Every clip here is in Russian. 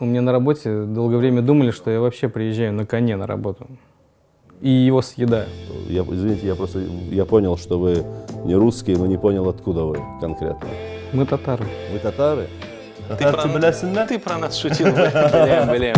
У меня на работе долгое время думали, что я вообще приезжаю на коне на работу. И его съедаю. Я, извините, я просто я понял, что вы не русские, но не понял, откуда вы конкретно. Мы татары. Вы татары? Ты про, ты про нас шутил. Блин, блин.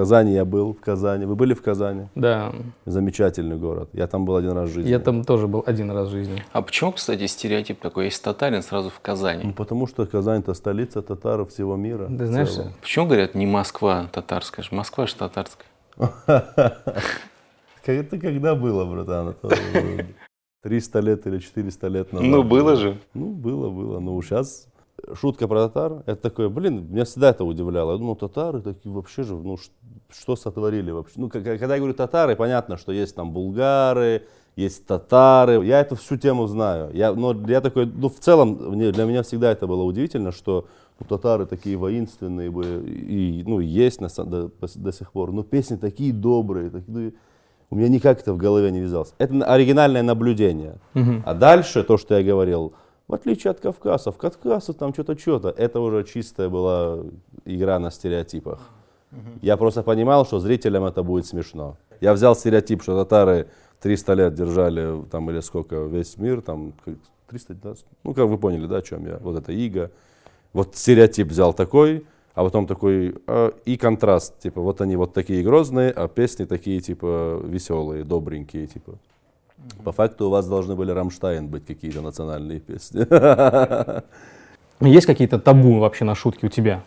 Казани я был, в Казани. Вы были в Казани? Да. Замечательный город. Я там был один раз в жизни. Я там тоже был один раз в жизни. А почему, кстати, стереотип такой? Есть татарин сразу в Ну, Казани. потому что Казань это столица татаров всего мира. Ты в знаешь, целом. Почему говорят не Москва татарская? Москва же татарская. Это когда было, братан? Это 300 лет или 400 лет назад. Ну, было же. Ну, было, было. Ну, сейчас шутка про татар, это такое, блин, меня всегда это удивляло. Я думал, татары такие вообще же, ну, что сотворили вообще? Ну, когда я говорю татары, понятно, что есть там булгары, есть татары. Я эту всю тему знаю. Я, но я такой, ну, в целом, для меня всегда это было удивительно, что ну, татары такие воинственные бы, и, ну, есть на, до, до сих пор. Но песни такие добрые, такие, ну, у меня никак это в голове не вязалось. Это на- оригинальное наблюдение. А дальше то, что я говорил, в отличие от Кавказов, Кавказов там что-то, что-то, это уже чистая была игра на стереотипах. Я просто понимал, что зрителям это будет смешно. Я взял стереотип, что татары 300 лет держали, там или сколько, весь мир, там как 319, ну как вы поняли, да, о чем я, вот это иго. Вот стереотип взял такой, а потом такой, а, и контраст, типа, вот они вот такие грозные, а песни такие, типа, веселые, добренькие, типа. По факту у вас должны были Рамштайн быть какие-то национальные песни. Есть какие-то табу вообще на шутки у тебя?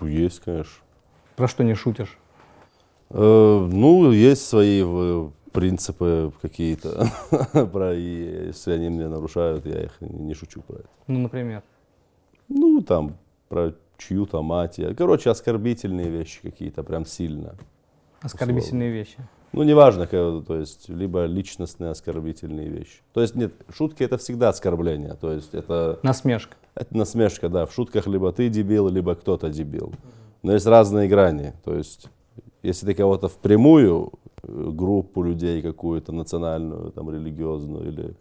Есть, конечно. Про что не шутишь? Э, Ну, есть свои э, принципы какие-то. Про и если они мне нарушают, я их не шучу про это. Ну, например. Ну, там, про чью-то мать. Короче, оскорбительные вещи какие-то, прям сильно. Оскорбительные вещи. Ну, неважно, то есть, либо личностные оскорбительные вещи. То есть, нет, шутки это всегда оскорбление. То есть, это, Насмешка. это насмешка, да. В шутках либо ты дебил, либо кто-то дебил. Но есть разные грани. То есть, если ты кого-то впрямую, э, группу людей какую-то национальную, там, религиозную или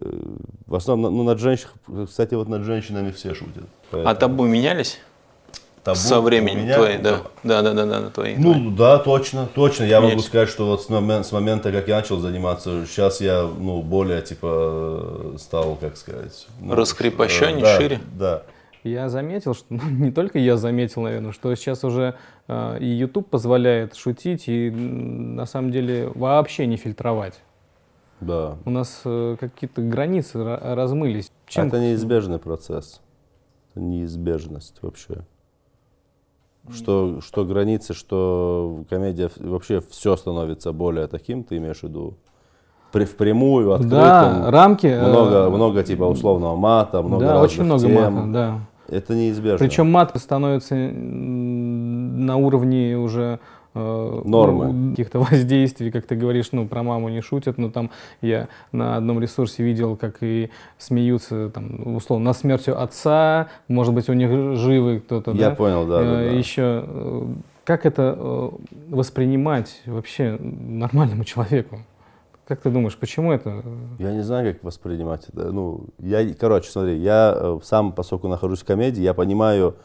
э, в основном, ну, над женщинами, кстати, вот над женщинами все шутят. А Поэтому табу менялись табу со временем меня- твои? Да, да, да, да, да, твои. твои. Ну да, точно, точно. Я могу Меньше. сказать, что вот с, момен- с момента, как я начал заниматься, сейчас я, ну, более, типа, стал, как сказать... ну, Раскрепощеннее, э, да, шире? Да. Я заметил, что ну, не только я заметил, наверное, что сейчас уже э, и YouTube позволяет шутить и на самом деле вообще не фильтровать. Да. У нас э, какие-то границы ра- размылись. Чем Это неизбежный процесс. Это неизбежность вообще. Что, что границы, что комедия, вообще все становится более таким, ты имеешь в виду? При, впрямую, открытым. Да, рамки. э, много, много типа условного мата, много да, очень много тем. мата, да. Это неизбежно. Причем мат становится на уровне уже э, Нормы. ну, каких-то воздействий, как ты говоришь, ну, про маму не шутят, но там я на одном ресурсе видел, как и смеются, там, условно, над смертью отца, может быть, у них живы кто-то, Я да? понял, да, да, Э, да. Еще, э, как это э, воспринимать вообще нормальному человеку? Как ты думаешь, почему это? Я не знаю, как воспринимать это. Ну, я, короче, смотри, я э, сам, поскольку нахожусь в комедии, я понимаю...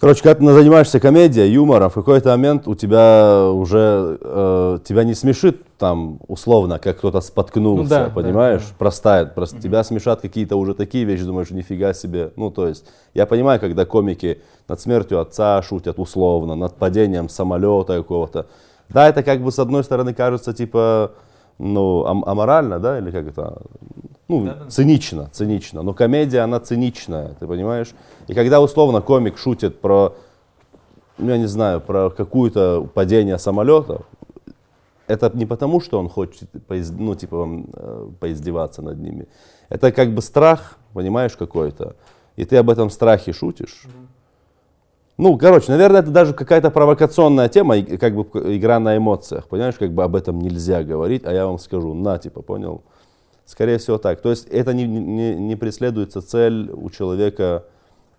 Короче, когда ты занимаешься комедией, юмором, в какой-то момент у тебя уже... э, тебя не смешит там, условно, как кто-то споткнулся, Ну да, да, понимаешь? да. Простает. Просто тебя смешат какие-то уже такие вещи, думаешь, нифига себе. Ну, то есть, я понимаю, когда комики над смертью отца шутят условно, над падением самолета какого-то. Да, это как бы с одной стороны кажется, типа, ну, ам- аморально, да, или как это, ну, цинично, цинично. Но комедия, она циничная, ты понимаешь? И когда условно комик шутит про, ну, я не знаю, про какое-то падение самолета, это не потому, что он хочет, поиз- ну, типа, э, поиздеваться над ними. Это как бы страх, понимаешь, какой-то. И ты об этом страхе шутишь. Ну, короче, наверное, это даже какая-то провокационная тема, и как бы игра на эмоциях. Понимаешь, как бы об этом нельзя говорить, а я вам скажу, на, типа, понял? Скорее всего так. То есть это не, не, не преследуется цель у человека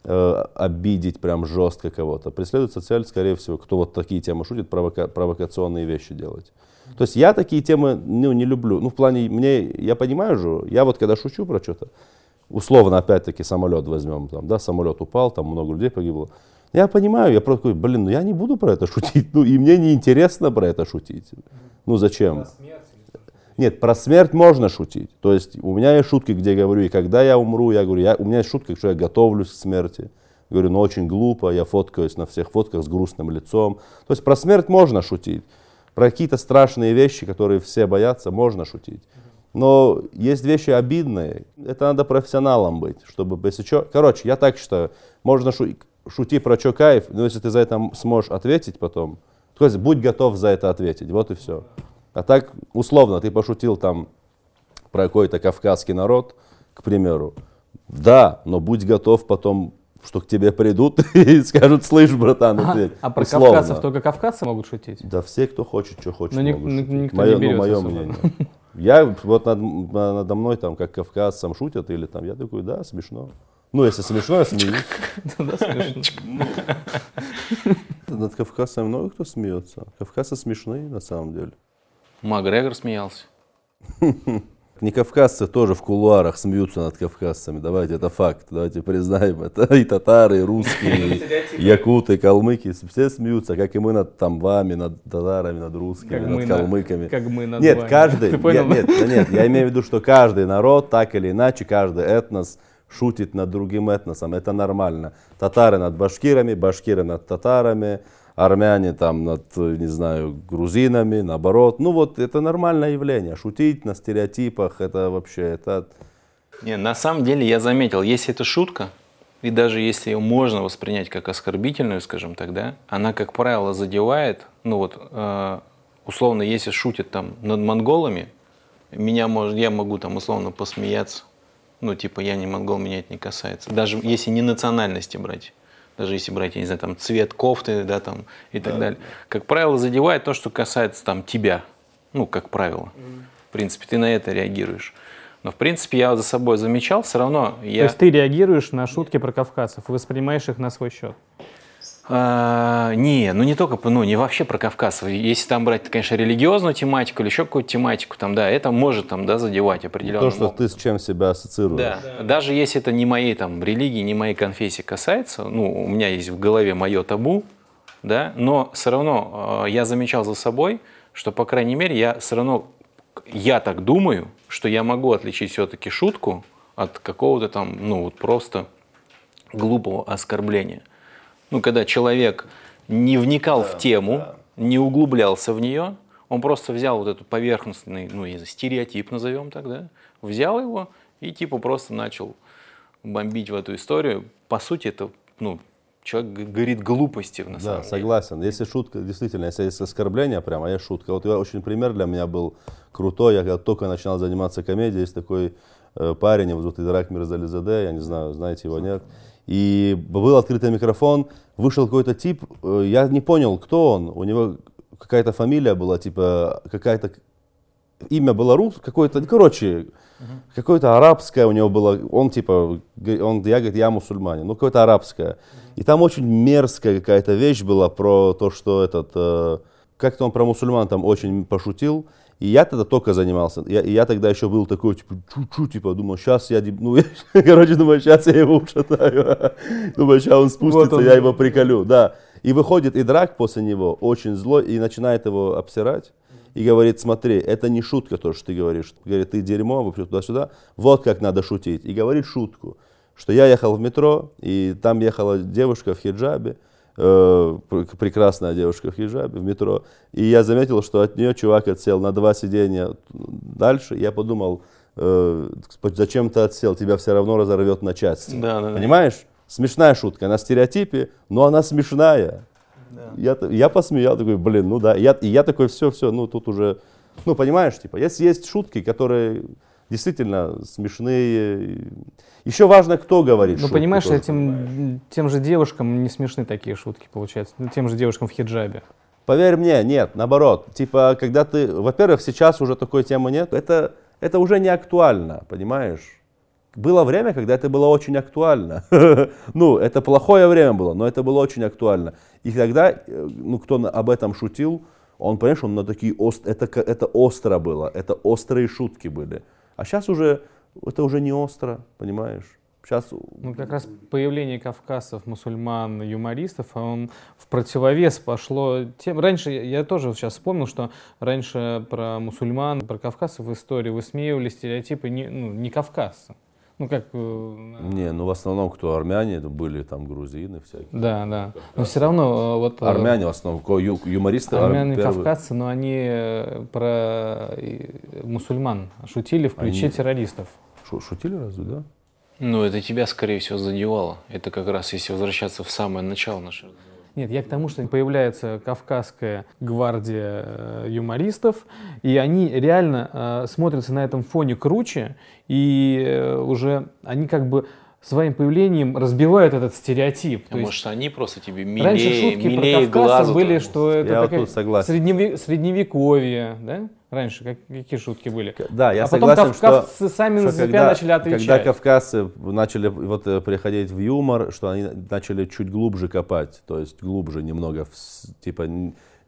э, обидеть прям жестко кого-то. Преследуется цель, скорее всего, кто вот такие темы шутит, провока, провокационные вещи делать. То есть я такие темы ну, не люблю. Ну, в плане, мне, я понимаю же, я вот когда шучу про что-то, условно, опять-таки, самолет возьмем, там, да, самолет упал, там много людей погибло. Я понимаю, я просто такой, блин, ну я не буду про это шутить, ну и мне не интересно про это шутить. Ну зачем? Нет, про смерть можно шутить. То есть у меня есть шутки, где я говорю, и когда я умру, я говорю, я, у меня есть шутка, что я готовлюсь к смерти. Говорю, ну очень глупо, я фоткаюсь на всех фотках с грустным лицом. То есть про смерть можно шутить. Про какие-то страшные вещи, которые все боятся, можно шутить. Но есть вещи обидные. Это надо профессионалом быть, чтобы, если что... Короче, я так считаю, можно шутить шути про что кайф, но если ты за это сможешь ответить потом, то есть будь готов за это ответить, вот и все. А так, условно, ты пошутил там про какой-то кавказский народ, к примеру, да, но будь готов потом что к тебе придут и скажут, слышь, братан, ответь. А про Условно. кавказцев только кавказцы могут шутить? Да все, кто хочет, что хочет, но могут ник- шутить. Никто мое, не ну, мое мнение. Я вот над, надо мной там как кавказцам шутят или там, я такой, да, смешно. Ну, если смешно, я смеюсь. Да, смешно. Над Кавказом много кто смеется. Кавказцы смешные, на самом деле. Макгрегор смеялся. Не кавказцы тоже в кулуарах смеются над кавказцами. Давайте, это факт. Давайте признаем это. И татары, и русские, и якуты, и калмыки. Все смеются, как и мы над там вами, над татарами, над русскими, как над калмыками. как мы над Нет, вами. каждый, я, нет, нет, я имею в виду, что каждый народ, так или иначе, каждый этнос – шутит над другим этносом, это нормально. Татары над башкирами, башкиры над татарами, армяне там над, не знаю, грузинами, наоборот. Ну вот это нормальное явление. Шутить на стереотипах, это вообще, это... Не, на самом деле я заметил, если это шутка, и даже если ее можно воспринять как оскорбительную, скажем так, да, она, как правило, задевает, ну вот, э, условно, если шутят там над монголами, меня может, я могу там условно посмеяться, ну, типа, я не монгол, меня это не касается. Даже если не национальности брать. Даже если брать, я не знаю, там, цвет кофты, да, там, и так да. далее. Как правило, задевает то, что касается, там, тебя. Ну, как правило. В принципе, ты на это реагируешь. Но, в принципе, я за собой замечал, все равно я... То есть ты реагируешь на шутки про кавказцев, воспринимаешь их на свой счет? А, не, ну не только, ну не вообще про Кавказ. Если там брать, конечно, религиозную тематику или еще какую-то тематику, там, да, это может там, да, задевать определенно. То, что ты с чем себя ассоциируешь. Да. да. Даже если это не моей там религии, не моей конфессии касается, ну, у меня есть в голове мое табу, да, но все равно э, я замечал за собой, что, по крайней мере, я все равно, я так думаю, что я могу отличить все-таки шутку от какого-то там, ну, вот просто глупого оскорбления ну, когда человек не вникал да, в тему, да. не углублялся в нее, он просто взял вот этот поверхностный, ну, стереотип назовем так, да, взял его и типа просто начал бомбить в эту историю. По сути, это, ну, человек говорит глупости на самом да, согласен. Если шутка, действительно, если есть оскорбление прямо, а я шутка. Вот очень пример для меня был крутой. Я когда только начинал заниматься комедией, есть такой э, парень, его зовут Идрак Мирзализаде, я не знаю, знаете его, нет. И был открытый микрофон, вышел какой-то тип, э, я не понял, кто он. У него какая-то фамилия была, типа, какая-то имя было рус, какое-то, короче, uh-huh. какое-то арабское у него было, он типа, он, я, говорит, я мусульманин, ну какое-то арабское. Uh-huh. И там очень мерзкая какая-то вещь была про то, что этот, э, как-то он про мусульман там очень пошутил, и я тогда только занимался. Я, я тогда еще был такой, типа, чу-чу, типа, думал, сейчас я, ну, я, короче, думаю, сейчас я его ушатаю. думаю, сейчас он спустится, вот он. я его приколю, да. И выходит и драк после него, очень злой, и начинает его обсирать. И говорит, смотри, это не шутка то, что ты говоришь. Говорит, ты дерьмо, вообще туда-сюда. Вот как надо шутить. И говорит шутку, что я ехал в метро, и там ехала девушка в хиджабе, э, прекрасная девушка в хиджабе в метро. И я заметил, что от нее чувак отсел на два сиденья дальше. Я подумал, э, зачем ты отсел, тебя все равно разорвет на части. Да, да, Понимаешь? Смешная шутка, на стереотипе, но она смешная. Да. Я, я посмеял, такой, блин, ну да. Я, и я такой, все, все, ну тут уже, ну понимаешь, типа, если есть шутки, которые действительно смешные. Еще важно, кто говорит. Ну, понимаешь, этим, тем же девушкам не смешны такие шутки, получается. Ну, тем же девушкам в хиджабе. Поверь мне, нет, наоборот. Типа, когда ты, во-первых, сейчас уже такой темы нет. Это, это уже не актуально, понимаешь? Было время, когда это было очень актуально. ну, это плохое время было, но это было очень актуально. И тогда, э, ну, кто об этом шутил, он, понимаешь, он на такие ост... это, это остро было, это острые шутки были. А сейчас уже, это уже не остро, понимаешь? Сейчас... Ну, как раз появление кавказцев, мусульман, юмористов, а он в противовес пошло тем... Раньше, я тоже сейчас вспомнил, что раньше про мусульман, про кавказцев в истории высмеивали стереотипы не, ну, не кавказцы. Ну, как... Э, не, ну, в основном, кто армяне, были там грузины всякие. Да, да. Но все равно э, вот... Э, армяне в основном, ю, юмористы. Армяне, первые. кавказцы, но они про мусульман шутили в ключе они... террористов. Шутили разве, да? Ну, это тебя, скорее всего, задевало. Это как раз, если возвращаться в самое начало нашего нет, я к тому, что появляется Кавказская гвардия э, юмористов, и они реально э, смотрятся на этом фоне круче, и э, уже они как бы своим появлением разбивают этот стереотип. То может, есть, они просто тебе милее, раньше шутки милее про Кавказ были, что это я такая вот согласен. Средневе- средневековье, да? Раньше как, какие шутки были? Да, я а согласен, потом что, сами что на себя когда, начали отвечать. Когда кавказцы начали вот э, приходить в юмор, что они начали чуть глубже копать, то есть глубже немного, типа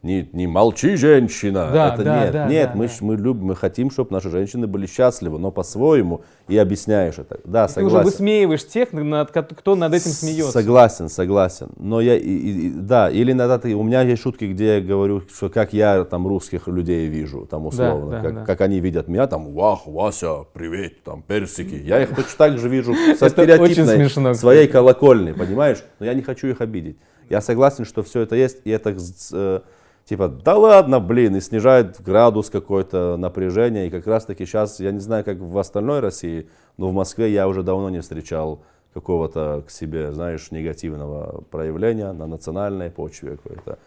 не, не молчи, женщина. Да, это да, нет, да, нет, да, мы, да. мы любим, мы хотим, чтобы наши женщины были счастливы, но по-своему и объясняешь это. Да, и согласен. Ты уже высмеиваешь тех, над, кто над этим смеется. Согласен, согласен. Но я, и, и, да, или иногда ты, у меня есть шутки, где я говорю, что как я там русских людей вижу, там условно, да, да, как, да. как они видят меня, там, вах, Вася, привет, там, персики. Я их точно так же вижу со стереотипной своей колокольни, понимаешь? Но я не хочу их обидеть. Я согласен, что все это есть, и это э, типа, да ладно, блин, и снижает градус какой-то напряжения. И как раз таки сейчас, я не знаю, как в остальной России, но в Москве я уже давно не встречал какого-то к себе, знаешь, негативного проявления на национальной почве какой-то.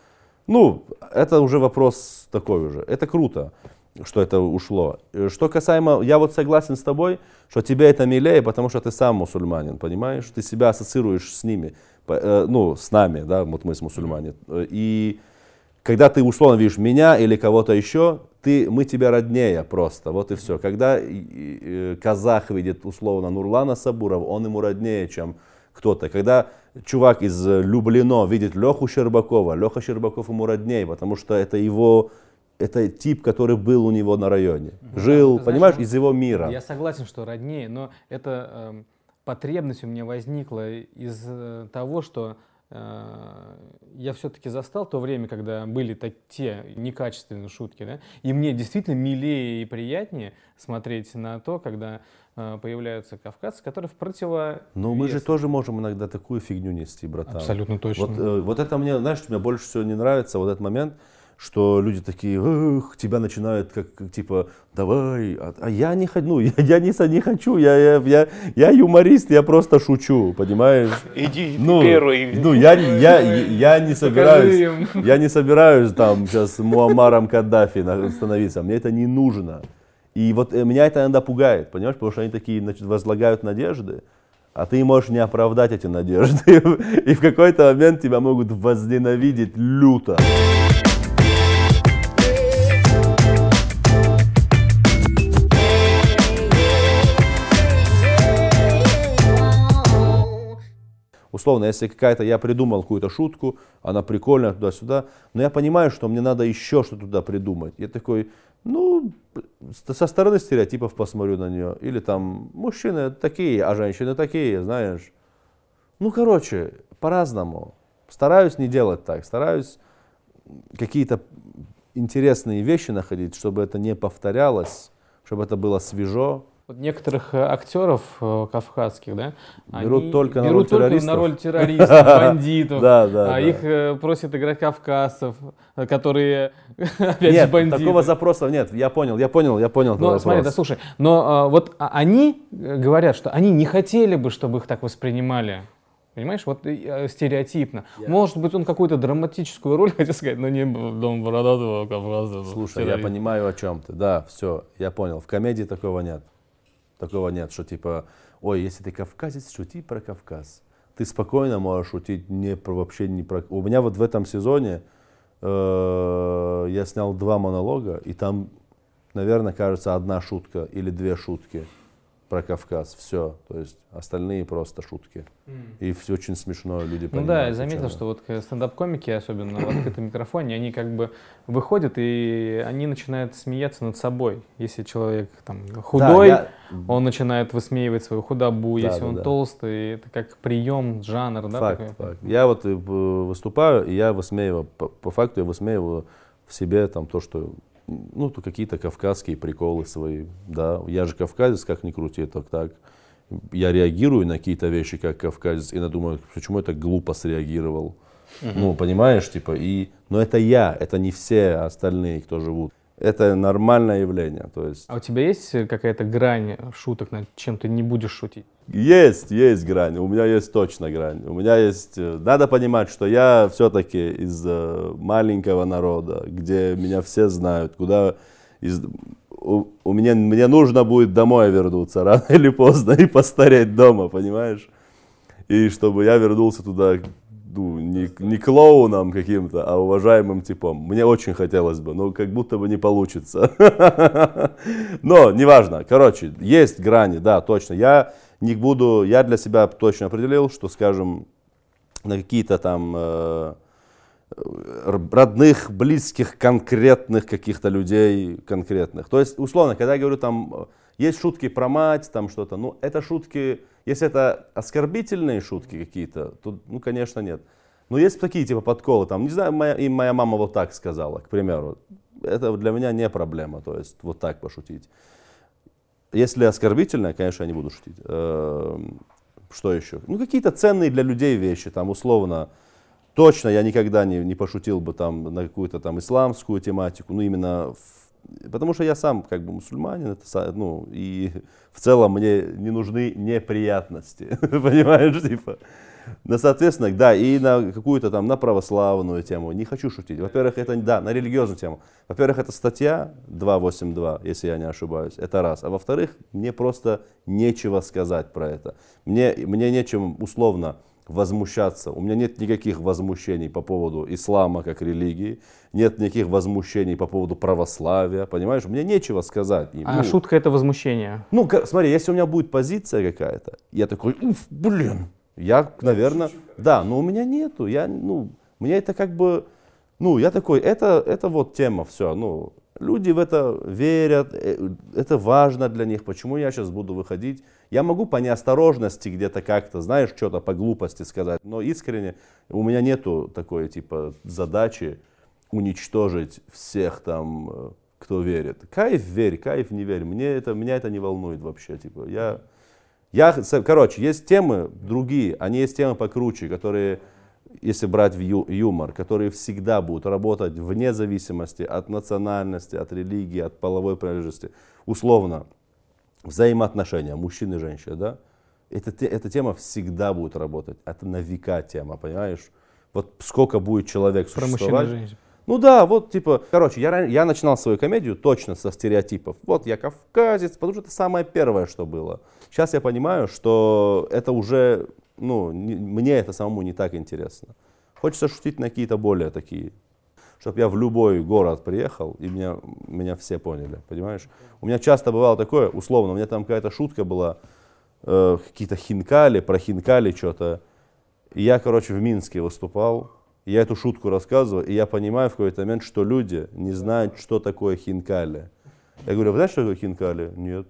Ну, это уже вопрос такой уже. Это круто, что это ушло. Что касаемо, я вот согласен с тобой, что тебе это милее, потому что ты сам мусульманин, понимаешь? Ты себя ассоциируешь с ними, э, ну, с нами, да, вот мы с мусульмане. И когда ты условно видишь меня или кого-то еще, ты, мы тебя роднее просто, вот и все. Когда казах видит условно Нурлана Сабуров, он ему роднее, чем кто-то. Когда чувак из Люблино видит Леху Щербакова, Леха Щербаков ему роднее, потому что это его это тип, который был у него на районе. Жил, да, понимаешь, знаешь, из его мира. Я согласен, что роднее, но эта э, потребность у меня возникла из э, того, что Э, я все-таки застал то время, когда были так, те некачественные шутки, да, и мне действительно милее и приятнее смотреть на то, когда э, появляются кавказцы, которые в противо. Но мы же тоже можем иногда такую фигню нести, братан. Абсолютно точно. Вот, э, вот это мне, знаешь, мне больше всего не нравится, вот этот момент, что люди такие, эх, тебя начинают как, как типа, давай, а, а я не хочу, ну, я, я не, не хочу, я, я, я, я юморист, я просто шучу, понимаешь? Иди ну, первый. Ну, я, я, я не собираюсь, я не собираюсь там сейчас Муаммаром Каддафи становиться, мне это не нужно. И вот э, меня это иногда пугает, понимаешь, потому что они такие, значит, возлагают надежды, а ты можешь не оправдать эти надежды. И в какой-то момент тебя могут возненавидеть люто. Условно, если какая-то, я придумал какую-то шутку, она прикольная туда-сюда, но я понимаю, что мне надо еще что-то туда придумать. Я такой, ну, со стороны стереотипов посмотрю на нее. Или там, мужчины такие, а женщины такие, знаешь. Ну, короче, по-разному. Стараюсь не делать так, стараюсь какие-то интересные вещи находить, чтобы это не повторялось, чтобы это было свежо. Вот некоторых э, актеров э, кавказских, да, берут они только на берут роль террористов. на роль террористов, бандитов, да, да, а да. их э, просят играть кавказцев, которые опять нет, же бандиты. такого запроса нет. Я понял, я понял, я понял. Но смотри, да, слушай, но вот а, они говорят, что они не хотели бы, чтобы их так воспринимали. Понимаешь, вот э, стереотипно. Я... Может быть, он какую-то драматическую роль хотел сказать, но не дом бородатого кавказа. Слушай, я понимаю, о чем ты. Да, все, я понял. В комедии такого нет. Такого нет, что типа, ой, если ты кавказец, шути про Кавказ. Ты спокойно можешь шутить не про, вообще не про... У меня вот в этом сезоне э, я снял два монолога, и там наверное, кажется, одна шутка или две шутки про Кавказ. Все. То есть остальные просто шутки. И все очень смешно, люди Ну понимают. да, я заметил, что вот э, стендап-комики, особенно в открытом микрофоне, они как бы выходят и они начинают смеяться над собой. Если человек там худой, Да, я- он начинает высмеивать свою худобу. Да, Если да, он да. толстый, это как прием, жанр, да? Факт, такой? факт. Я вот э, выступаю, и я высмеиваю, по, по факту я высмеиваю в себе там то, что, ну, то какие-то кавказские приколы свои, да. Я же кавказец, как ни крути, так так. Я реагирую на какие-то вещи, как кавказец, и я думаю, почему я так глупо среагировал. Ну, понимаешь, типа, и... Но это я, это не все остальные, кто живут. Это нормальное явление, то есть... А у тебя есть э, какая-то грань шуток, над чем ты не будешь шутить? Есть, есть грань. У меня есть точно грань. У меня есть... э, Надо понимать, что я все-таки из э, маленького народа, где меня все знают, куда... Из... У, у меня, мне нужно будет домой вернуться рано или поздно и постареть дома, понимаешь? И чтобы я вернулся туда ну, не, не клоуном каким-то, а уважаемым типом. Мне очень хотелось бы, но как будто бы не получится. Но неважно. Короче, есть грани, да, точно. Я не буду, я для себя точно определил, что, скажем, на какие-то там э, р- родных, близких, конкретных каких-то людей, конкретных. То есть, условно, когда я говорю там, э, есть шутки про мать, там что-то, ну, это шутки, если это оскорбительные шутки какие-то, то, ну, конечно, нет. Но есть такие, типа, подколы, там, не знаю, моя, и моя мама вот так сказала, к примеру. Это для меня не проблема, то есть, вот так пошутить. Если оскорбительное, конечно, я не буду шутить. Эм, Что еще? Ну, какие-то ценные для людей вещи, там, условно, точно я никогда не, не пошутил бы там на какую-то там исламскую тематику, ну, именно, в- потому что я сам как бы мусульманин, это, ну, и в целом мне не нужны неприятности, понимаешь, типа. Ну, соответственно, да, и на какую-то там, на православную тему. Не хочу шутить. Во-первых, это, да, на религиозную тему. Во-первых, это статья 282, если я не ошибаюсь. Это раз. А во-вторых, мне просто нечего сказать про это. Мне, мне нечем условно возмущаться. У меня нет никаких возмущений по поводу ислама как религии. Нет никаких возмущений по поводу православия. Понимаешь? Мне нечего сказать. им. А Ну, шутка это возмущение. ну, смотри, если у меня будет позиция какая-то, я такой, уф, блин, я, наверное, да, но у меня нету, я, ну, мне это как бы, ну, я такой, это, это вот тема, все, ну, люди в это верят, э, это важно для них, почему я сейчас буду выходить. Я могу по неосторожности где-то как-то, знаешь, что-то по глупости сказать, но искренне у меня нету такой, типа, задачи уничтожить всех там, э, кто верит. Кайф верь, кайф не верь. Мне это, меня это не волнует вообще. Типа, я, я, короче, есть темы другие, они есть темы покруче, которые, если брать в ю- юмор, которые всегда будут работать вне зависимости от национальности, от религии, от половой принадлежности. Условно, взаимоотношения мужчины и женщины, да? Эта, те- эта тема всегда будет работать. Это на века тема, понимаешь? Вот сколько будет человек Про мужчин и существовать. женщин. Ну да, вот типа, короче, я, я начинал свою комедию точно со стереотипов. Вот я кавказец, потому что это самое первое, что было. Сейчас я понимаю, что это уже, ну, не- мне это самому не так интересно. Хочется шутить на какие-то более такие, чтобы я в любой город приехал, и меня, меня все поняли, понимаешь? У меня часто бывало такое, условно, у меня там какая-то шутка была, э, какие-то хинкали, про хинкали что-то. Я, короче, в Минске выступал, я эту шутку рассказываю, и я понимаю в какой-то момент, что люди не знают, что такое хинкали. Я говорю, вы знаете, что такое хинкали? Нет.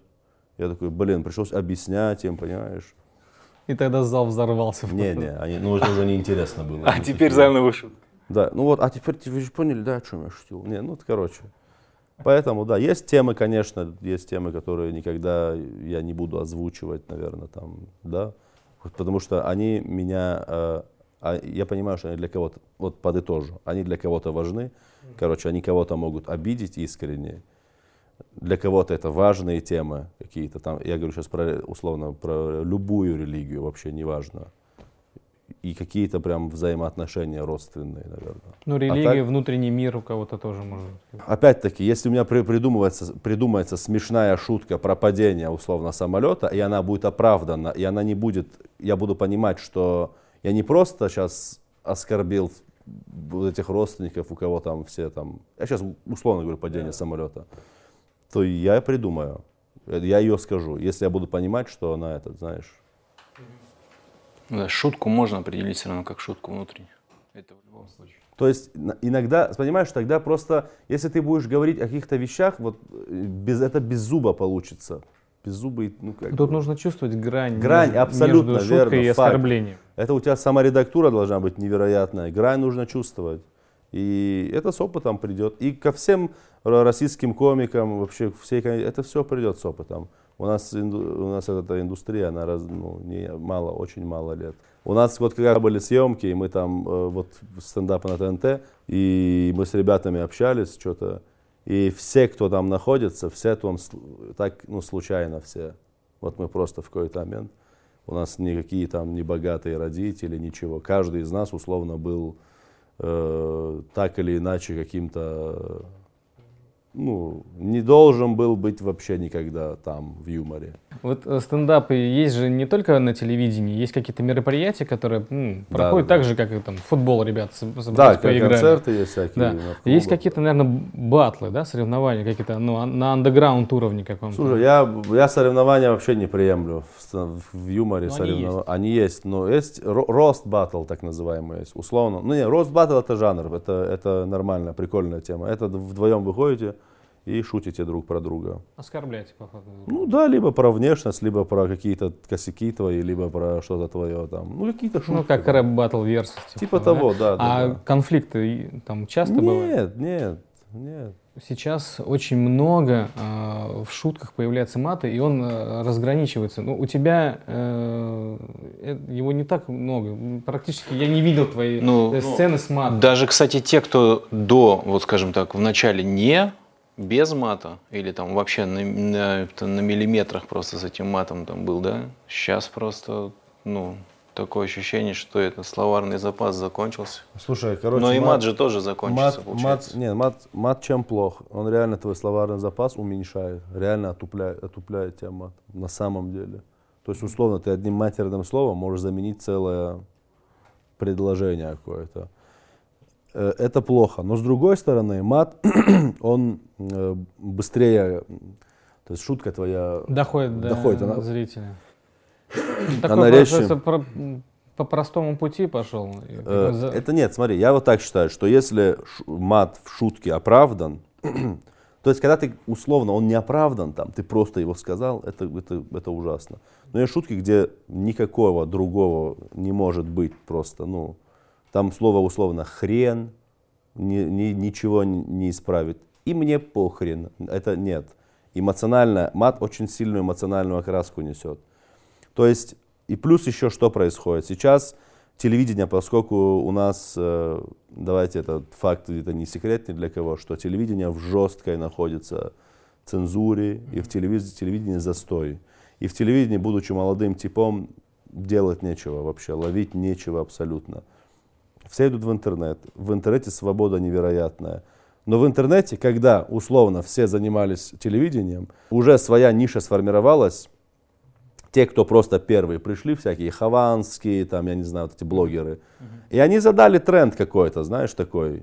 Я такой, блин, пришлось объяснять им, понимаешь? И тогда зал взорвался. Не-не, они, ну это уже неинтересно было. А теперь заново шутка. Да, ну вот, а теперь вы же поняли, да, о чем я шутил? Не, ну, короче. Поэтому, да, есть темы, конечно, есть темы, которые никогда я не буду озвучивать, наверное, там, да, потому что они меня, э, а я понимаю, что они для кого-то, вот подытожу, они для кого-то важны, короче, они кого-то могут обидеть искренне, для кого-то это важные темы какие-то там, я говорю сейчас про, условно, про любую религию, вообще неважно, и какие-то прям взаимоотношения родственные, наверное. Ну, А религия, так- внутренний мир у кого-то тоже может быть. Опять-таки, если у меня при- придумывается, придумается смешная шутка про падение условно самолета, и она будет оправдана, и она не будет, я буду понимать, что я не просто сейчас оскорбил вот этих родственников, у кого там все там, я сейчас условно говорю падение самолета, то я придумаю. Я ее скажу, если я буду понимать, что она этот, знаешь. Да, шутку можно определить все равно как шутку внутреннюю. Это в любом случае. То есть иногда, понимаешь, тогда просто, если ты будешь говорить о каких-то вещах, вот э, без, это без зуба получится. Без зуба, ну как Тут бы. нужно чувствовать грань, Грань, между- абсолютно между шуткой верно, и факт. оскорблением. Это у тебя сама редактура должна быть невероятная. Грань нужно чувствовать. И это с опытом придет. И ко всем российским комикам, вообще ком- это все придет с опытом. У нас, у нас эта индустрия, она раз, ну, не, мало, очень мало лет. У нас вот когда были съемки, и мы там э, вот стендапы на ТНТ, и мы с ребятами общались что-то, и все, кто там находится, все там так, ну, случайно все. Вот мы просто в какой-то момент, у нас никакие там не богатые родители, ничего. Каждый из нас условно был э, так или иначе каким-то, ну, не должен был быть вообще никогда там в юморе. Вот э, стендапы есть же не только на телевидении, есть какие-то мероприятия, которые Да, проходят да. так же, как и там футбол ребят собрались, Да, поиграли. концерты есть всякие. Да. Есть какие-то, наверное, батлы, да, соревнования какие-то, ну, а- на андеграунд уровне каком-то. Слушай, я, я соревнования вообще не приемлю в, в юморе. Но они соревнова- есть. Они есть, но есть ро- рост батл, так называемый, есть, условно. Ну не, рост батл это жанр, это, это нормальная, прикольная тема. Это вдвоем выходите и шутите друг про друга. Оскорбляйте, походу. Ну да, либо про внешность, либо про какие-то косяки твои, либо про что-то твое там. Ну какие-то шутки. Ну, как да. рэп батл версус. Типа того, да, да, А да. конфликты там часто бывают? Нет, нет, нет. Сейчас очень много э, в шутках появляется маты, и он э, разграничивается. Ну, у тебя э, э, его не так много. Практически я не видел твои Ну, э, сцены с матом. Даже, кстати, те, кто до, вот скажем так, в начале не без мата, или там вообще на, на, на миллиметрах просто с этим матом там был, да, сейчас просто, ну, такое ощущение, что это словарный запас закончился. Слушай, короче, Но и мат- мат же тоже закончится, Мат, мат, получается. не, мат, мат чем плох? Он реально твой словарный запас уменьшает, реально отупляет, отупляет тебя мат, на самом деле. То есть, условно, ты одним матерным словом можешь заменить целое предложение какое-то. Э, Это плохо. Но с другой стороны, мат, он э, быстрее, то есть шутка твоя Доходит до Доходит, она- зрителя. Она Такой резче. просто про- по простому пути пошел. Э, Это нет, смотри, я вот так считаю, что если мат в шутке оправдан, то есть когда ты условно, он не оправдан, там, ты просто его сказал, это, это, это ужасно. Но есть шутки, где никакого другого не может быть просто, ну, там слово условно хрен, ни- ни- ничего не, исправит. И мне похрен, это нет. Эмоционально, мат очень сильную эмоциональную окраску несет. То есть, и плюс еще что происходит? Сейчас телевидение, поскольку у нас, э, давайте этот факт, это не секрет ни для кого, что телевидение в жесткой находится цензуре, и в телевидении, телевидении застой. И в телевидении, будучи молодым типом, делать нечего вообще, ловить нечего абсолютно. Все идут в интернет. В интернете свобода невероятная. Но в интернете, когда условно все занимались телевидением, уже своя ниша сформировалась, те, кто просто первые пришли, всякие хованские, там, я не знаю, вот эти блогеры, и они задали тренд какой-то, знаешь, такой,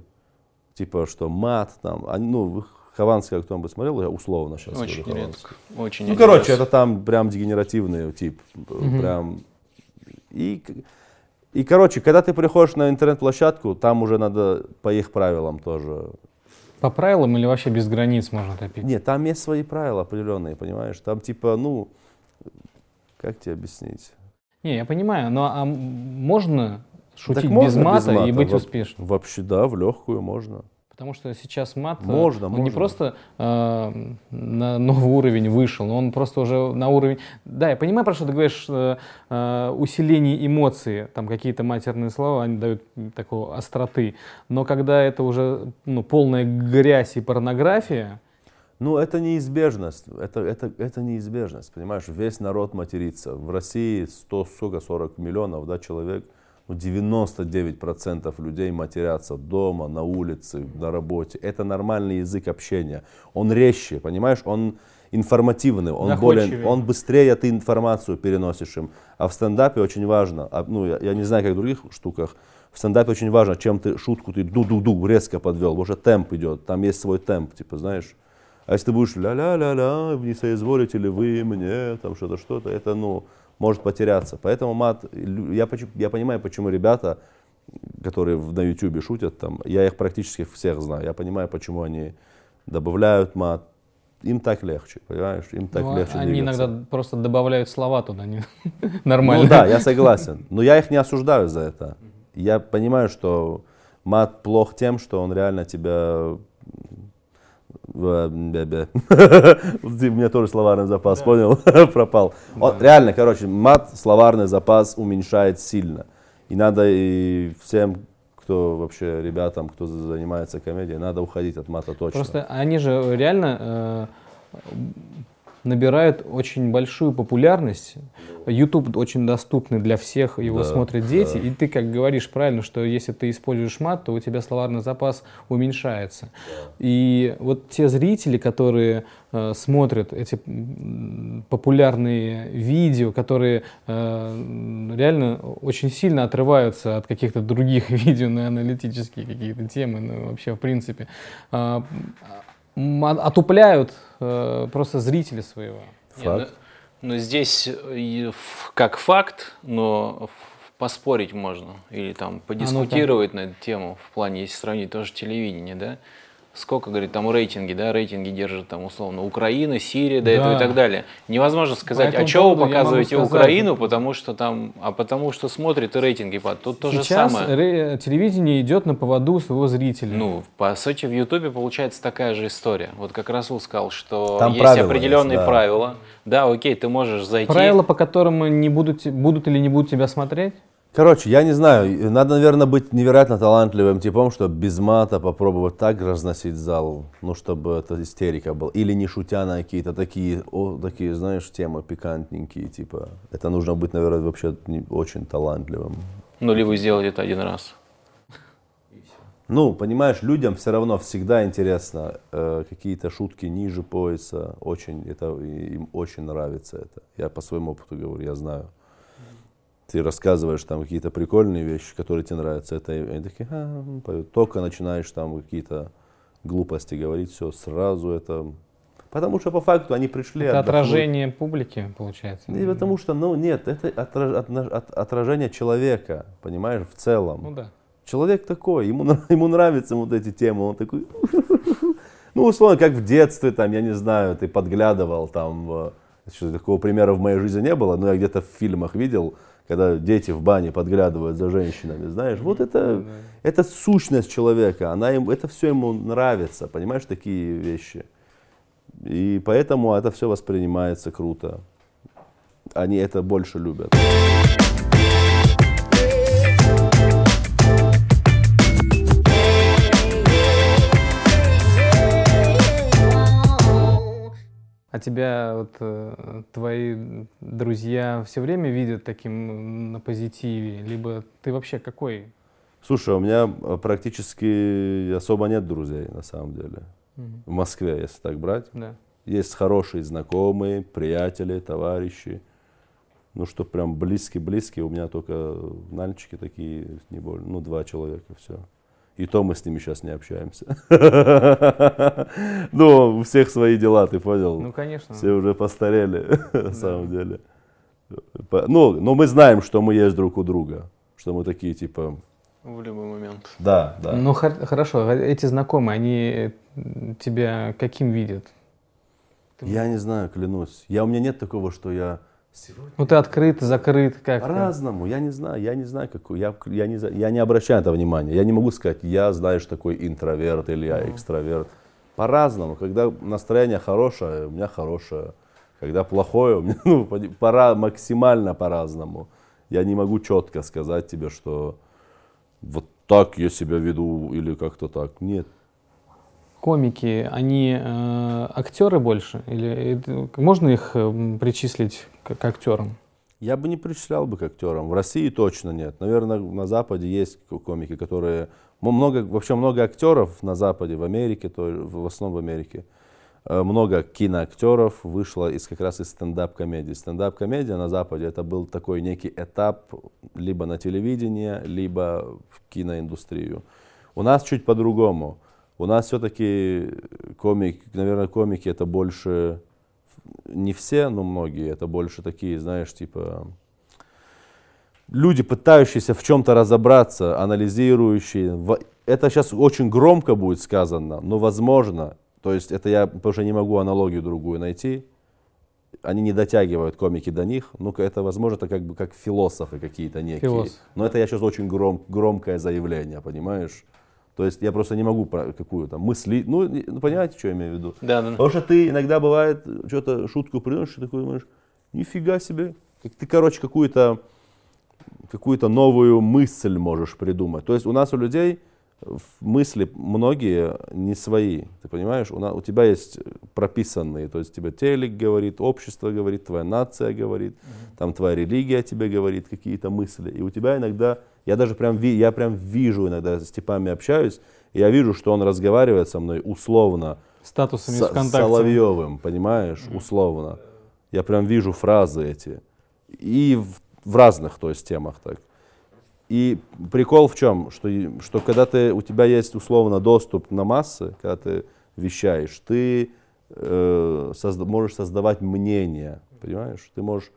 типа, что мат, там, они, ну, Хованский, кто бы смотрел, я условно сейчас Очень говорю редко. Очень Ну, короче, это там прям дегенеративный тип, э, прям, и, и, короче, когда ты приходишь на интернет-площадку, там уже надо по их правилам тоже По правилам или вообще без границ можно топить? нет, там есть свои правила определенные, понимаешь? Там типа, ну, как тебе объяснить? Не, я понимаю, но а можно шутить можно без без мата, и мата, быть во- успешным? Вообще, да, в легкую можно. Потому что сейчас мат, э, Можно, он не можно. просто э, на новый уровень вышел, но он просто уже на уровень... Да, я понимаю, про что ты говоришь, э, э, усиление эмоций, там какие-то матерные слова, они дают такой остроты. Но когда это уже ну, полная грязь и порнография, Ну, это неизбежность. Это, это, это неизбежность, понимаешь? Весь народ матерится. В России 100, сколько, 40 миллионов, да, человек. Ну, 99% людей матерятся дома, на улице, на работе. Это нормальный язык общения. Он резче, понимаешь? Он информативный, он, более, он быстрее ты информацию переносишь им. А в стендапе очень важно, а, ну, я, я не знаю, как в других штуках, в стендапе очень важно, чем ты шутку ты ду-ду-ду резко подвел, уже темп идет, там есть свой темп, типа, знаешь. А если ты будешь ля-ля-ля-ля, не соизволите ли вы мне, там что-то, что-то, это, ну, может потеряться. Поэтому мат, я, я понимаю, почему ребята, которые на ютубе шутят, там, я их практически всех знаю, я понимаю, почему они добавляют мат, им так легче, понимаешь? Им так ну, легче Они двигаться. иногда просто добавляют слова туда, не нормально. Ну да, я согласен. Но я их не осуждаю за это. Я понимаю, что мат плох тем, что он реально тебя... У меня тоже словарный запас, понял? Пропал. Он, реально, короче, мат, словарный запас уменьшает сильно. И надо и всем кто вообще ребятам, кто занимается комедией, надо уходить от мата точно. Просто они же реально э, набирают очень большую популярность. YouTube очень доступный для всех, его да, смотрят дети. Да. И ты как говоришь правильно, что если ты используешь мат, то у тебя словарный запас уменьшается. И вот те зрители, которые э, смотрят эти популярные видео, которые э, реально очень сильно отрываются от каких-то других видео на аналитические какие-то темы, ну, вообще в принципе, э, отупляют э, просто зрителя своего. Факт. Нет, но, но здесь э, как факт, но поспорить можно или там подискутировать а, ну, да. на эту тему в плане, если сравнить тоже телевидение, да, сколько, говорит, там рейтинги, да, рейтинги держит там условно Украина, Сирия, до да. этого и так далее. Невозможно сказать, а что вы показываете Украину, потому что там, а потому что смотрит и рейтинги падают. Тут то же самое. Ре- телевидение идет на поводу своего зрителя. Ну, по сути, в Ютубе получается такая же история. Вот как Расул сказал, что там есть определенные есть, да. правила. Да, окей, ты можешь зайти. Правила, по которым не будут, будут или не будут тебя смотреть? Короче, я не знаю, надо, наверное, быть невероятно талантливым типом, чтобы без мата попробовать так разносить зал, ну, чтобы это истерика была. Или не шутя на какие-то такие, о, такие, знаешь, темы пикантненькие, типа. Это нужно быть, наверное, вообще не, очень талантливым. Ну, ли вы сделали это один раз. Ну, понимаешь, людям все равно всегда интересно э, какие-то шутки ниже пояса. Очень, это, им очень нравится это. Я по своему опыту говорю, я знаю ты рассказываешь там какие-то прикольные вещи, которые тебе нравятся, это они такие, а, только начинаешь там какие-то глупости говорить, все, сразу это... Потому что по факту они пришли... Это отдохнуть. отражение публики, получается? И потому что, ну нет, это отраж, от, отражение человека, понимаешь, в целом. Ну да. Человек такой, ему, ему нравятся вот эти темы, он такой... Ну, условно, как в детстве, там, я не знаю, ты подглядывал, там, такого примера в моей жизни не было, но я где-то в фильмах видел, когда дети в бане подглядывают за женщинами, знаешь, вот это, это сущность человека, она им, это все ему нравится, понимаешь, такие вещи. И поэтому это все воспринимается круто. Они это больше любят. А тебя вот, э, твои друзья все время видят таким на позитиве? Либо ты вообще какой? Слушай, у меня э, практически особо нет друзей, на самом деле. Угу. В Москве, если так брать. Да. Есть хорошие знакомые, приятели, товарищи. Ну, что прям близкие-близкие, у меня только нальчики такие, не более, ну, два человека, все. И то мы с ними сейчас не общаемся. Ну, у всех свои дела, ты понял? Ну, конечно. Все уже постарели, на самом деле. Ну, но мы знаем, что мы есть друг у друга. Что мы такие, типа... В любой момент. Да, да. Ну, хорошо. А эти знакомые, они тебя каким видят? Я не знаю, клянусь. Я, у меня нет такого, что я Сегодня... Ну ты открыт, закрыт, как? По-разному, я не знаю, я не знаю, какой, я, я, не, я не обращаю на это внимания. Я не могу сказать, я, знаешь, такой интроверт или я экстраверт. По-разному, когда настроение хорошее, у меня хорошее. Когда плохое, у меня ну, пора, максимально по-разному. Я не могу четко сказать тебе, что вот так я себя веду или как-то так. Нет, комики, они э, актеры больше? Или можно их э, причислить к, к актерам? Я бы не причислял бы к актерам. В России точно нет. Наверное, на Западе есть комики, которые... Много, вообще много актеров на Западе, в Америке, то, в основном в Америке. Э, много киноактеров вышло из, как раз из стендап-комедии. Стендап-комедия на Западе это был такой некий этап либо на телевидение, либо в киноиндустрию. У нас чуть по-другому У нас все-таки комик, наверное, комики это больше, не все, но многие, это больше такие, знаешь, типа, люди, пытающиеся в чем-то разобраться, анализирующие. Это сейчас очень громко будет сказано, но возможно, то есть это я уже не могу аналогию другую найти, они не дотягивают комики до них, ну-ка это возможно, это как бы как философы какие-то некие. Философ. Но это я сейчас очень гром, громкое заявление, понимаешь? То есть я просто не могу про какую-то мысли, ну, ну, понимаете, что я имею в виду? Да, да. Потому что ты иногда бывает, что-то шутку приносишь, и такой думаешь, нифига себе. Как Ты, короче, какую-то какую-то новую мысль можешь придумать. То есть у нас у людей мысли многие не свои, ты понимаешь? У, на- у тебя есть прописанные, то есть тебе телек говорит, общество говорит, твоя нация говорит, там твоя религия тебе говорит какие-то мысли. И у тебя иногда, я даже прям, я прям вижу иногда с типами общаюсь, и я вижу, что он разговаривает со мной условно, Статусами с, ВКонтакте. Соловьевым, понимаешь, условно. Я прям вижу фразы эти. И в, в разных, то есть, темах так. И прикол в чем, что, что когда ты, у тебя есть условно доступ на массы, когда ты вещаешь, ты э, созда- можешь создавать мнение, понимаешь? Ты можешь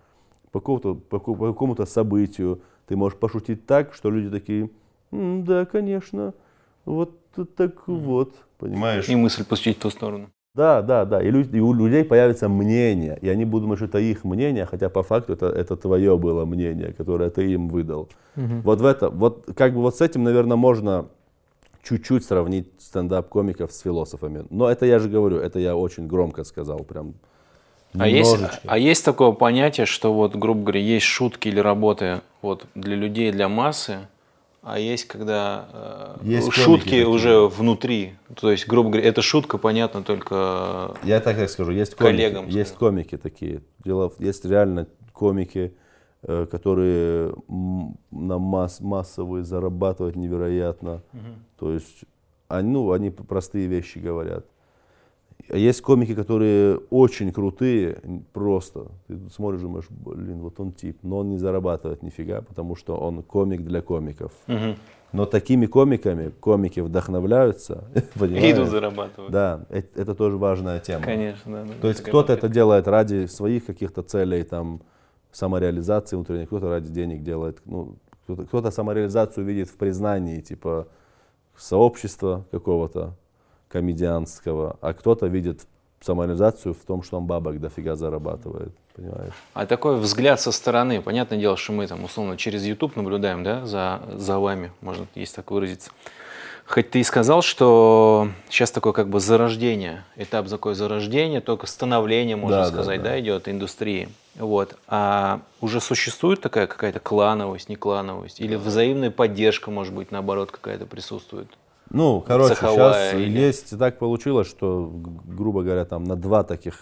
по какому-то, по, по какому-то событию, ты можешь пошутить так, что люди такие, «М, да, конечно, вот так вот, понимаешь? И мысль пустить в ту сторону. Да, да, да. И, лю- и у людей появится мнение, и они будут думать, что это их мнение, хотя по факту это, это твое было мнение, которое ты им выдал. Мгм. Вот в это, вот как бы вот с этим, наверное, можно чуть-чуть сравнить стендап-комиков с философами. Но это я же говорю, это я очень громко сказал, прям. А есть, а есть такое понятие, что вот, грубо говоря, есть шутки или работы вот для людей, для массы, а есть когда э, Есть шутки такие. уже внутри. То есть, грубо говоря, эта шутка понятна только Я так как скажу, есть комики, Коллегам, есть комики такие. Дело, есть реально комики, э, которые на масс, массовые зарабатывают невероятно. То есть, они, ну, они простые вещи говорят. А Есть комики, которые очень крутые, просто. Ты смотришь, думаешь, блин, вот он тип, но он не зарабатывает нифига, потому что он комик для комиков. Мгм. Но такими комиками комики вдохновляются, идут зарабатывать. Да, э- это тоже важная тема. Конечно, да. да. То есть кто-то это делает ради своих каких-то целей, там, самореализации внутренней, кто-то ради денег делает, ну, кто-то, кто-то самореализацию видит в признании, типа, сообщества какого-то комедианского, а кто-то видит самореализацию в том, что он бабок дофига зарабатывает, понимаешь? А такой взгляд со стороны, понятное дело, что мы там условно через YouTube наблюдаем, да, за, за вами, можно есть так выразиться. Хоть ты и сказал, что сейчас такое как бы зарождение, этап такое зарождение, только становление, можно Да, да, сказать, да. да, идет индустрии. Вот. А уже существует такая какая-то клановость, не клановость? Или взаимная поддержка, может быть, наоборот, какая-то присутствует? Ну, короче, Цеховая сейчас или- есть, так получилось, что, грубо говоря, там на два таких,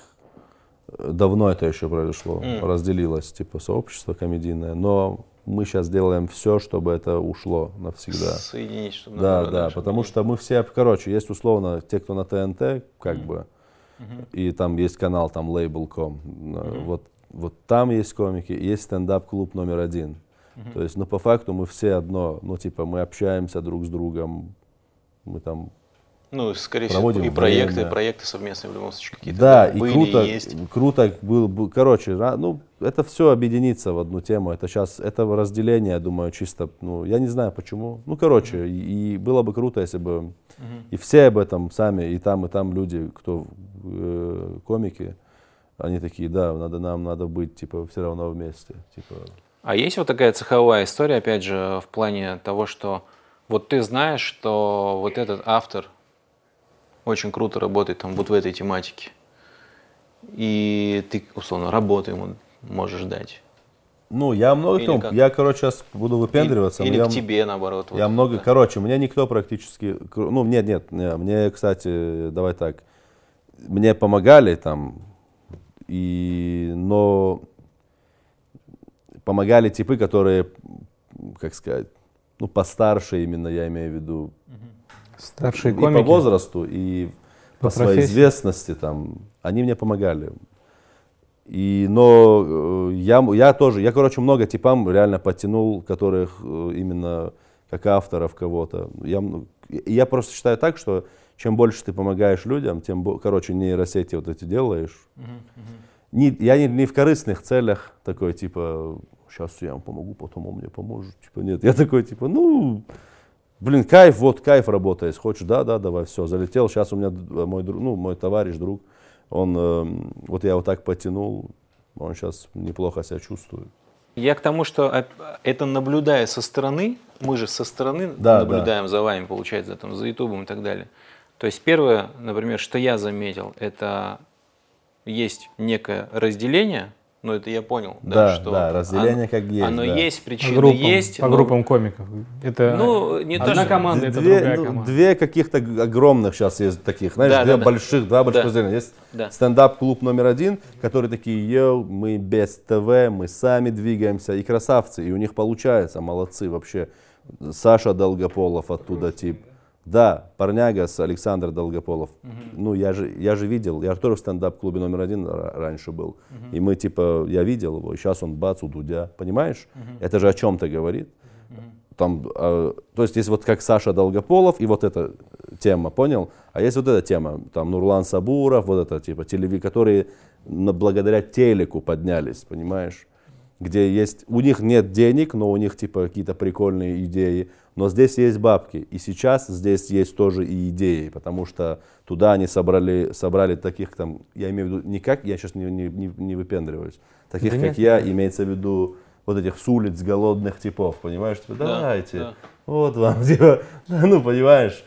э, давно это еще произошло, М. разделилось, типа, сообщество комедийное, но мы сейчас делаем все, чтобы это ушло навсегда. Соединить, чтобы Да, да, потому что мы все, короче, есть условно те, кто на ТНТ, как бы, и там есть канал, там Label.com, э, вот, вот там есть комики, есть стендап-клуб номер один. То есть, ну, по факту мы все одно, ну, типа, мы общаемся друг с другом, мы там Ну, скорее всего, и проекты, время. проекты совместные в любом случае какие-то Да, и были, круто, и есть. круто был, был- короче, ну, это все объединится в одну тему, это сейчас, это разделение, я думаю, чисто, ну, я не знаю почему, ну, короче, и, и было бы круто, если бы и все об этом сами, и там, и там люди, кто э, комики, они такие, да, надо, нам надо быть, типа, все равно вместе, типа, А есть вот такая цеховая история, опять же, в плане того, что вот ты знаешь, что вот этот автор очень круто работает там вот в этой тематике. И ты, условно, работу ему можешь дать. ну, я много Или как? я, короче, сейчас буду выпендриваться, Или, или я, к тебе, наоборот. вот. Я много, Да. короче, мне никто практически, ну, нет, нет, не, мне, кстати, давай так, мне помогали там, и, но помогали типы, которые, как сказать, ну, постарше именно, я имею в виду, Старшие и комики. по возрасту, и по, По своей профессии. известности там, они мне помогали. И, но э, я, я тоже, я, короче, много типам реально подтянул, которых э, именно как авторов кого-то. Я, и я просто считаю так, что чем больше ты помогаешь людям, тем, короче, нейросети вот эти делаешь. Не, я не, не в корыстных целях такой, типа, сейчас я вам помогу, потом он мне поможет. Типа, нет, я такой, типа, ну, блин, кайф, вот кайф работает. Хочешь, да, да, давай, все, залетел. Сейчас у меня д- мой, друг, ну, мой товарищ, друг, он, эм, вот я вот так потянул, он сейчас неплохо себя чувствует. Я к тому, что это наблюдая со стороны, мы же со стороны Да, наблюдаем за вами, получается, там, за Ютубом и так далее. То есть первое, например, что я заметил, это есть некое разделение, но это я понял, да, Да, что да, разделение оно, как есть, оно да. есть, По причины группам, есть. по но- группам комиков. Это Ну, не то, одна что- команда, это две, другая ну, команда. две каких-то огромных сейчас есть таких, знаешь, Да, две да, да. больших, два больших Да. разделения. Есть Да. стендап-клуб номер один, которые такие, йоу, мы без ТВ, мы сами двигаемся, и красавцы, и у них получается, молодцы вообще. Саша Долгополов оттуда тип. Да, парняга с Александр Долгополов. Ну, я же, я же видел, я же тоже в стендап-клубе номер один ра- раньше был. И мы, типа, я видел его, и сейчас он бац, у Дудя. Понимаешь? Это же о чем-то говорит. Там, э, то есть есть вот как Саша Долгополов и вот эта тема, понял? А есть вот эта тема, там Нурлан Сабуров, вот это типа телеви, которые на- благодаря телеку поднялись, понимаешь? Где есть, у них нет денег, но у них типа какие-то прикольные идеи, но здесь есть бабки, и сейчас здесь есть тоже и идеи, потому что туда они собрали, собрали таких там, я имею в виду, не как, я сейчас не, не, не, не выпендриваюсь, таких Да как нет, я, имеется в виду вот этих с улиц голодных типов, понимаешь? Типа, Да, давайте, да. вот вам, типа, ну, понимаешь,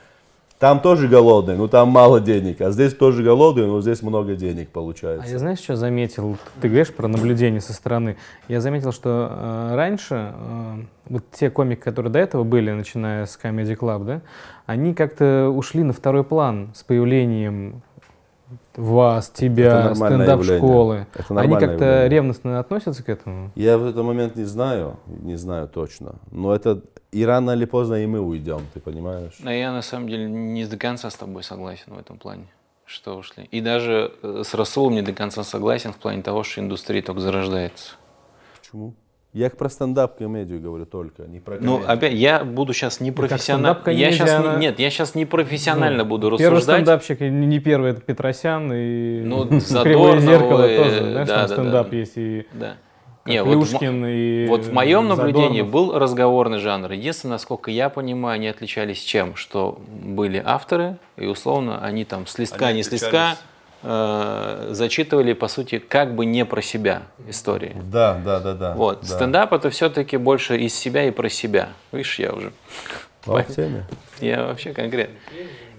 там тоже голодные, но там мало денег, а здесь тоже голодные, но здесь много денег получается. А я знаешь, что заметил? Ты говоришь про наблюдение со стороны. Я заметил, что э, раньше э, вот те комики, которые до этого были, начиная с Comedy Club, да, они как-то ушли на второй план с появлением вас, тебя, стендап-школы. Они как-то явление. ревностно относятся к этому? Я в этот момент не знаю, не знаю точно, но это и рано или поздно и мы уйдем, ты понимаешь? Но я на самом деле не до конца с тобой согласен в этом плане, что ушли. И даже э, с Расулом не до конца согласен в плане того, что индустрия только зарождается. Почему? Я про стендап-комедию говорю только, не про Ну, комедию. опять, я буду сейчас не профессионально. стендап-комедия, Я сейчас она- Ну, нет, я сейчас не профессионально буду Первый рассуждать. стендапщик, и не первый, это Петросян, и Ну, Кривое зеркало тоже, знаешь, да, там да, стендап да. есть, и Да. Не, вот Плюшкин, и Вот в моем наблюдении Задорнов. был разговорный жанр. Единственное, насколько я понимаю, они отличались чем? Что были авторы, и условно они там с листка, Они не с листка э, зачитывали, по сути, как бы не про себя истории. Да, да, да, да. Вот. да. Стендап это все-таки больше из себя и про себя. Видишь, я уже. Он в теме. Я вообще конкретно.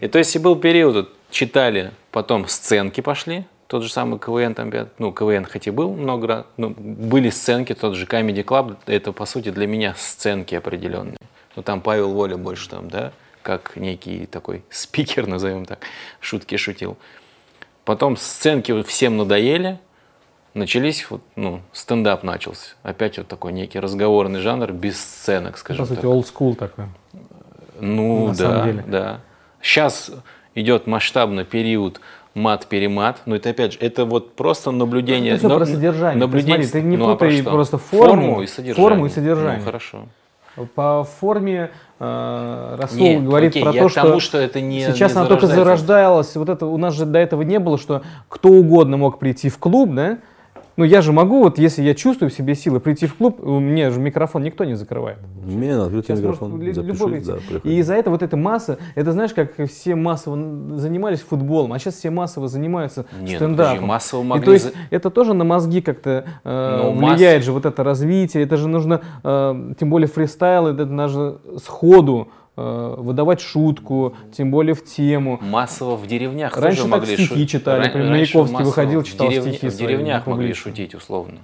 И то есть и был период, вот, читали, потом сценки пошли, тот же самый КВН, там, ну, КВН хоть и был много раз, но были сценки, тот же Comedy Club, это, по сути, для меня сценки определенные. Ну, там Павел Воля больше там, да, как некий такой спикер, назовем так, шутки шутил. Потом сценки всем надоели, начались, вот, ну, стендап начался. Опять вот такой некий разговорный жанр без сценок, По скажем сути, так. old school такой. Ну на да, да. Сейчас идет масштабный период мат-перемат, но это опять же, это вот просто наблюдение. Это всё но- про содержание. Ты наблюдение- смотри, ты не ну, а путай что? просто форму, и содержание. форму и содержание. Ну, хорошо. По форме э, Расул Нет, говорит окей, про то, к тому, что, что это не сейчас не она только зарождалась. Вот это у нас же до этого не было, что кто угодно мог прийти в клуб, да? Ну я же могу, вот если я чувствую в себе силы, прийти в клуб, у меня же микрофон никто не закрывает. Мне на открытый Сейчас микрофон может любой да, приходи. И из-за этого вот эта масса, это знаешь, как все массово занимались футболом, а сейчас все массово занимаются Нет, стендапом. подожди, массово И могли то есть это тоже на мозги как-то э, Но влияет масс- же вот это развитие, это же нужно, э, тем более фристайл, это нужно сходу выдавать шутку, тем более в тему. Массово в деревнях Раньше тоже так могли стихи шу- читали, Ран- например, Маяковский выходил, в читал деревне- стихи В свои деревнях могли шутить условно.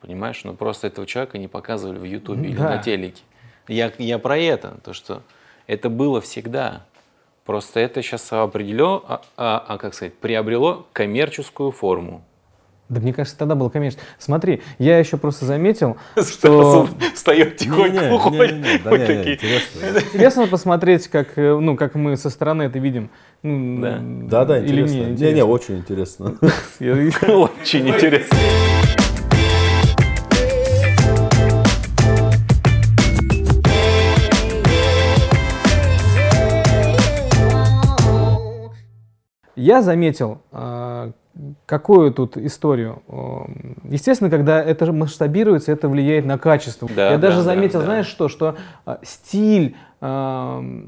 Понимаешь? Но просто этого человека не показывали в Ютубе или Да. на телеке. Я, я про это, то что это было всегда. Просто это сейчас определено, а, а- а, как сказать, приобрело коммерческую форму. Да мне кажется, тогда было коммерчески. Смотри, я еще просто заметил, что встает не, не, интересно. посмотреть, как, э, ну, как мы со стороны это видим. Ну, Да. Да, интересно. не, Не, очень интересно. Очень интересно. Я заметил, э, какую тут историю. Естественно, когда это масштабируется, это влияет на качество. Да, я даже да, заметил, да, да. знаешь что, что э, стиль э,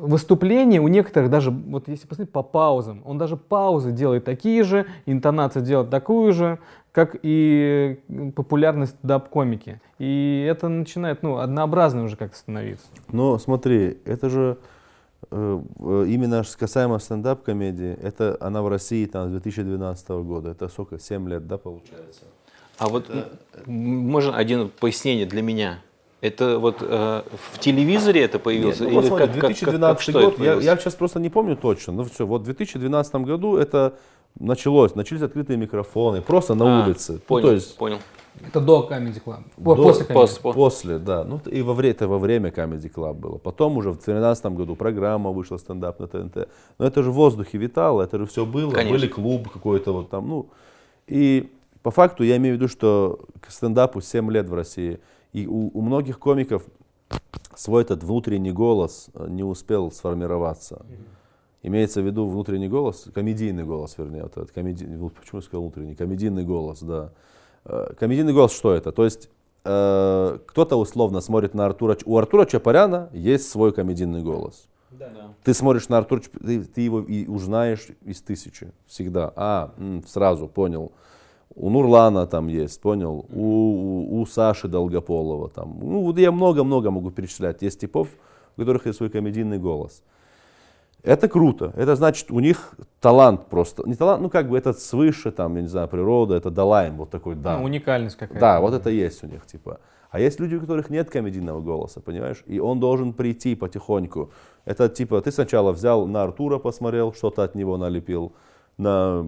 выступления у некоторых даже, вот если посмотреть по паузам, он даже паузы делает такие же, интонацию делает такую же, как и популярность даб-комики. И это начинает, ну, однообразно уже как-то становиться. Но смотри, это же именно ж касаемо стендап-комедии, это она в России там с 2012 года. Это сколько, 7 лет, да, получается? А вот м, можно один пояснение для меня? Это вот э, в телевизоре это появилось? Нет, ну, или смотри, как, как- как- 2012 как- что год, это я, я сейчас просто не помню точно, но все, вот в 2012 году это началось, начались открытые микрофоны, просто на А, улице. Ну, Понял, то есть понял. Это до Comedy Club. До- после Comedy пос- После, да. Ну, и во время, это во время Comedy Club было. Потом уже в 2013 году программа вышла стендап на ТНТ. Но это же в воздухе витало, это же все было. Конечно. Были клуб какой-то вот там, ну. И по факту я имею в виду, что к стендапу 7 лет в России. И у, у многих комиков свой этот внутренний голос э, не успел сформироваться. Имеется в виду внутренний голос, комедийный голос, вернее, вот этот комеди... вот почему я сказал внутренний, комедийный голос, да. Э, Комедийный голос что это? То есть э, кто-то условно смотрит на Артура, у Артура Чапаряна есть свой комедийный голос. Ты смотришь на Артура, ты, ты его и узнаешь из тысячи всегда. А, м, сразу понял. У Нурлана там есть, понял? У, у, у Саши Долгополова там. Ну, вот я много-много могу перечислять. Есть типов, у которых есть свой комедийный голос. Это круто. Это значит, у них талант просто. Не талант, ну как бы это свыше, там, я не знаю, природа, это дала им вот такой дар. Ну, уникальность какая-то. Да, вот это есть у них, типа. А есть люди, у которых нет комедийного голоса, понимаешь? И он должен прийти потихоньку. Это типа, ты сначала взял на Артура посмотрел, что-то от него налепил, на,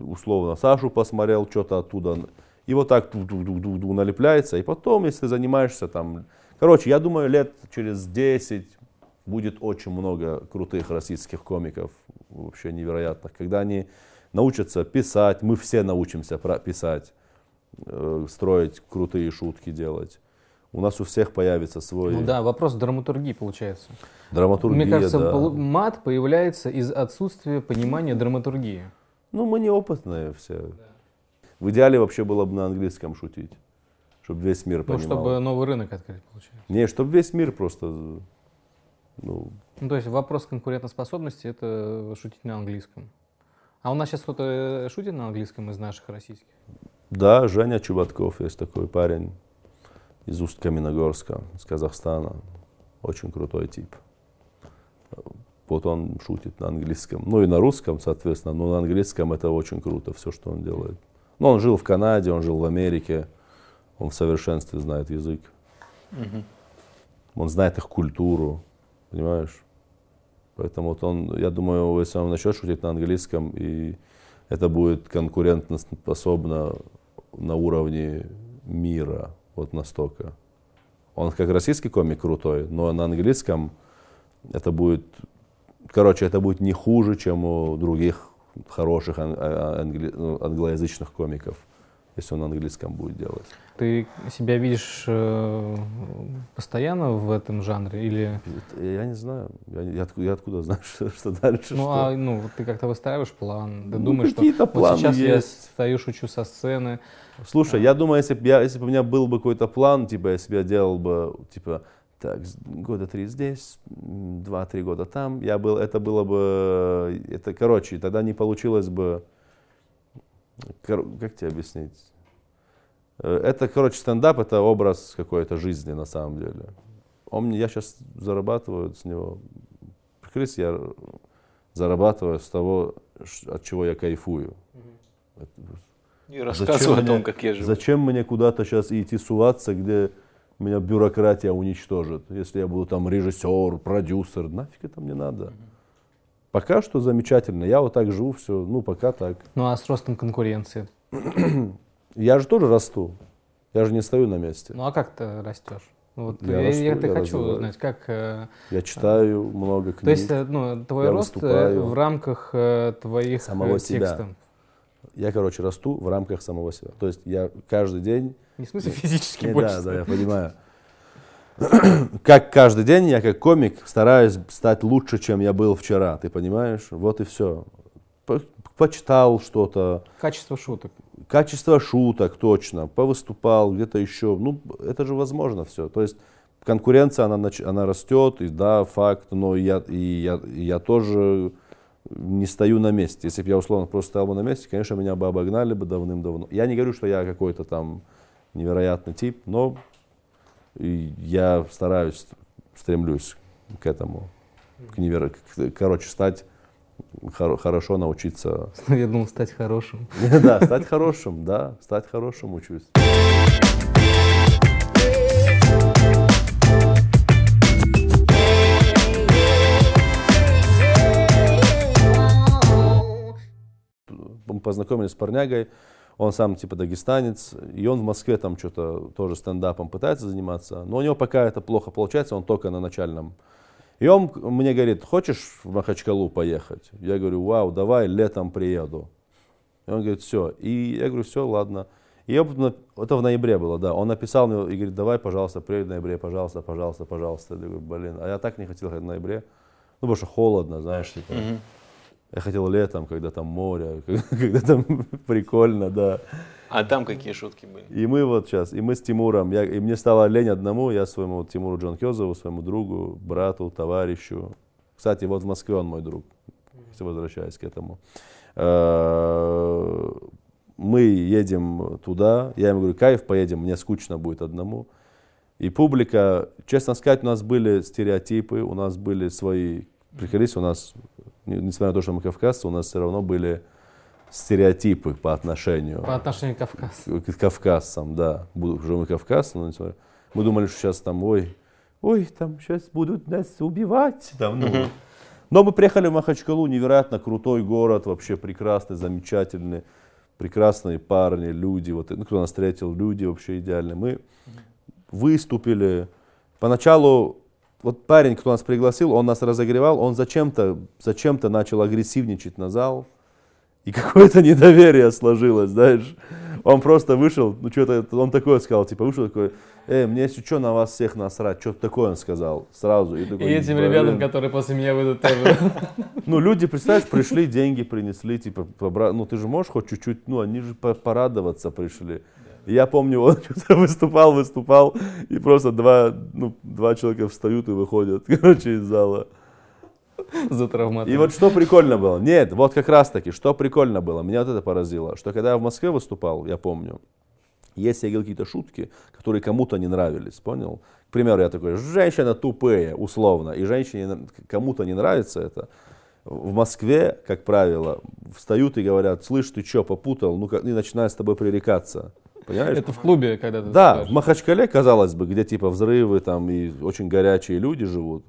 условно, Сашу посмотрел, что-то оттуда. И вот так ду-ду-ду-ду налепляется. И потом, если ты занимаешься там... Короче, я думаю, лет через 10 будет очень много крутых российских комиков, вообще невероятных, когда они научатся писать, мы все научимся писать, э, строить крутые шутки делать. У нас у всех появится свой Ну да, вопрос драматургии получается. драматургия. Мне кажется, да. мат появляется из отсутствия понимания драматургии. Ну, мы неопытные все. В идеале вообще было бы на английском шутить, чтобы весь мир Ну, понимал. чтобы новый рынок открыть, получается. Не, чтобы весь мир просто, ну, Ну, то есть вопрос конкурентоспособности – это шутить на английском. А у нас сейчас кто-то э, шутит на английском из наших российских? Да, Женя Чубатков есть такой парень из Усть-Каменогорска, из Казахстана. Очень крутой тип. Вот он шутит на английском. Ну и на русском, соответственно, но на английском это очень круто, все, что он делает. Ну, он жил в Канаде, он жил в Америке, он в совершенстве знает язык. Он знает их культуру, понимаешь? Поэтому вот он, я думаю, если он начнет шутить на английском, и это будет конкурентно способно на уровне мира, вот настолько. Он как российский комик крутой, но на английском это будет, короче, это будет не хуже, чем у других хороших ан- а- англи- ну, англоязычных комиков, если он на английском будет делать. Ты себя видишь э, постоянно в этом жанре или Это- Я не знаю, я, я откуда, я откуда знаю, что, что дальше. ну, что. а, ну ты как-то выстраиваешь план, ты Ну, думаешь, что вот сейчас я есть. стою, шучу со сцены, Слушай, я думаю, если бы я, если бы у меня был бы какой-то план, типа, я делал бы, типа, так, года три здесь, два-три года там, я был, это было бы, это, короче, тогда не получилось бы, как тебе объяснить? Это, короче, стендап, это образ какой-то жизни на самом деле. Он, мне- я сейчас зарабатываю с него, Крис, я зарабатываю с того, от чего я кайфую. И рассказывай о мне- том, как я живу. Зачем мне куда-то сейчас идти суваться, где меня бюрократия уничтожит, если я буду там режиссер, продюсер, нафиг это мне надо. Пока что замечательно, я вот так живу, все, ну пока так. ну а с ростом конкуренции, Я же тоже расту, я же не стою на месте. ну а как ты растешь? Вот Я я, расту, я, я хочу развиваюсь. узнать, как э, Я читаю много книг. То есть, э, ну, твой я рост э, выступаю. в рамках твоих Самого э, себя. текстов. Я, короче, расту в рамках самого себя. То есть я каждый день Не в смысле физически Не, больше. да, да, я понимаю. Как каждый день я как комик стараюсь стать лучше, чем я был вчера, ты понимаешь? Вот и все. почитал что-то, Качество шуток. Качество шуток точно, повыступал где-то еще. Ну, это же возможно все. То есть конкуренция, она, она растет, и да, факт, но я, и я, я тоже не стою на месте. Если бы я условно просто стоял бы на месте, конечно, меня бы обогнали бы давным-давно. Я не говорю, что я какой-то там невероятный тип, но я стараюсь, стремлюсь к этому, к неверо... к- короче, стать хорошо научиться. Я думал стать хорошим. Да, стать хорошим, да, стать хорошим учусь. мы познакомились с парнягой, он сам типа дагестанец, и он в Москве там что-то тоже стендапом пытается заниматься, но у него пока это плохо получается, он только на начальном. И он мне говорит, хочешь в Махачкалу поехать? Я говорю, вау, давай, летом приеду. И он говорит, все. И я говорю, все, ладно. И на- это в ноябре было, да. Он написал мне и говорит, давай, пожалуйста, приедь в ноябре, пожалуйста, пожалуйста, пожалуйста. Я говорю, блин, а я так не хотел ехать в ноябре. Ну, потому что холодно, знаешь, типа. Я хотел летом, когда там море, когда там прикольно, да. А там какие шутки были? И мы вот сейчас, и мы с Тимуром, я, и мне стало лень одному, я своему Тимуру Джанкезову, своему другу, брату, товарищу. Кстати, вот в Москве он мой друг, возвращаясь к этому. Э, Мы едем туда, я ему говорю, кайф, поедем, мне скучно будет одному. И публика, честно сказать, у нас были стереотипы, у нас были свои приколись, у нас, несмотря на то, что мы кавказцы, у нас все равно были стереотипы по отношению По отношению к Кавказу. к кавказцам, да. Уже мы кавказцы, но несмотря- мы думали, что сейчас там, ой, ой, там сейчас будут нас убивать. Там, ну. Но мы приехали в Махачкалу, невероятно крутой город, вообще прекрасный, замечательный, прекрасные парни, люди, вот, ну, кто нас встретил, люди вообще идеальные. Мы выступили. Поначалу вот парень, кто нас пригласил, он нас разогревал, он зачем-то зачем начал агрессивничать на зал. И какое-то недоверие сложилось, знаешь. Он просто вышел, ну что-то, он такое сказал, типа вышел такой, эй, мне если что на вас всех насрать, что-то такое он сказал сразу. И, И такой, этим «Блин». ребятам, которые после меня выйдут, тоже. Ну, люди, представляешь, пришли, деньги принесли, типа, ну, ты же можешь хоть чуть-чуть, ну, они же по- порадоваться пришли. И я помню, он что-то выступал, выступал, и просто два, ну, два человека встают и выходят, короче, из зала. за травматом. И вот что прикольно было, нет, вот как раз таки, что прикольно было, меня вот это поразило, что когда я в Москве выступал, я помню, если я говорил какие-то шутки, которые кому-то не нравились, понял? К примеру, я такой, женщина тупые, условно, и женщине кому-то не нравится это. В Москве, как правило, встают и говорят, слышь, ты что, попутал, ну и начинают с тобой пререкаться. Понимаешь? Это в клубе, когда ты Да, в. Махачкале, казалось бы, где типа взрывы там и очень горячие люди живут,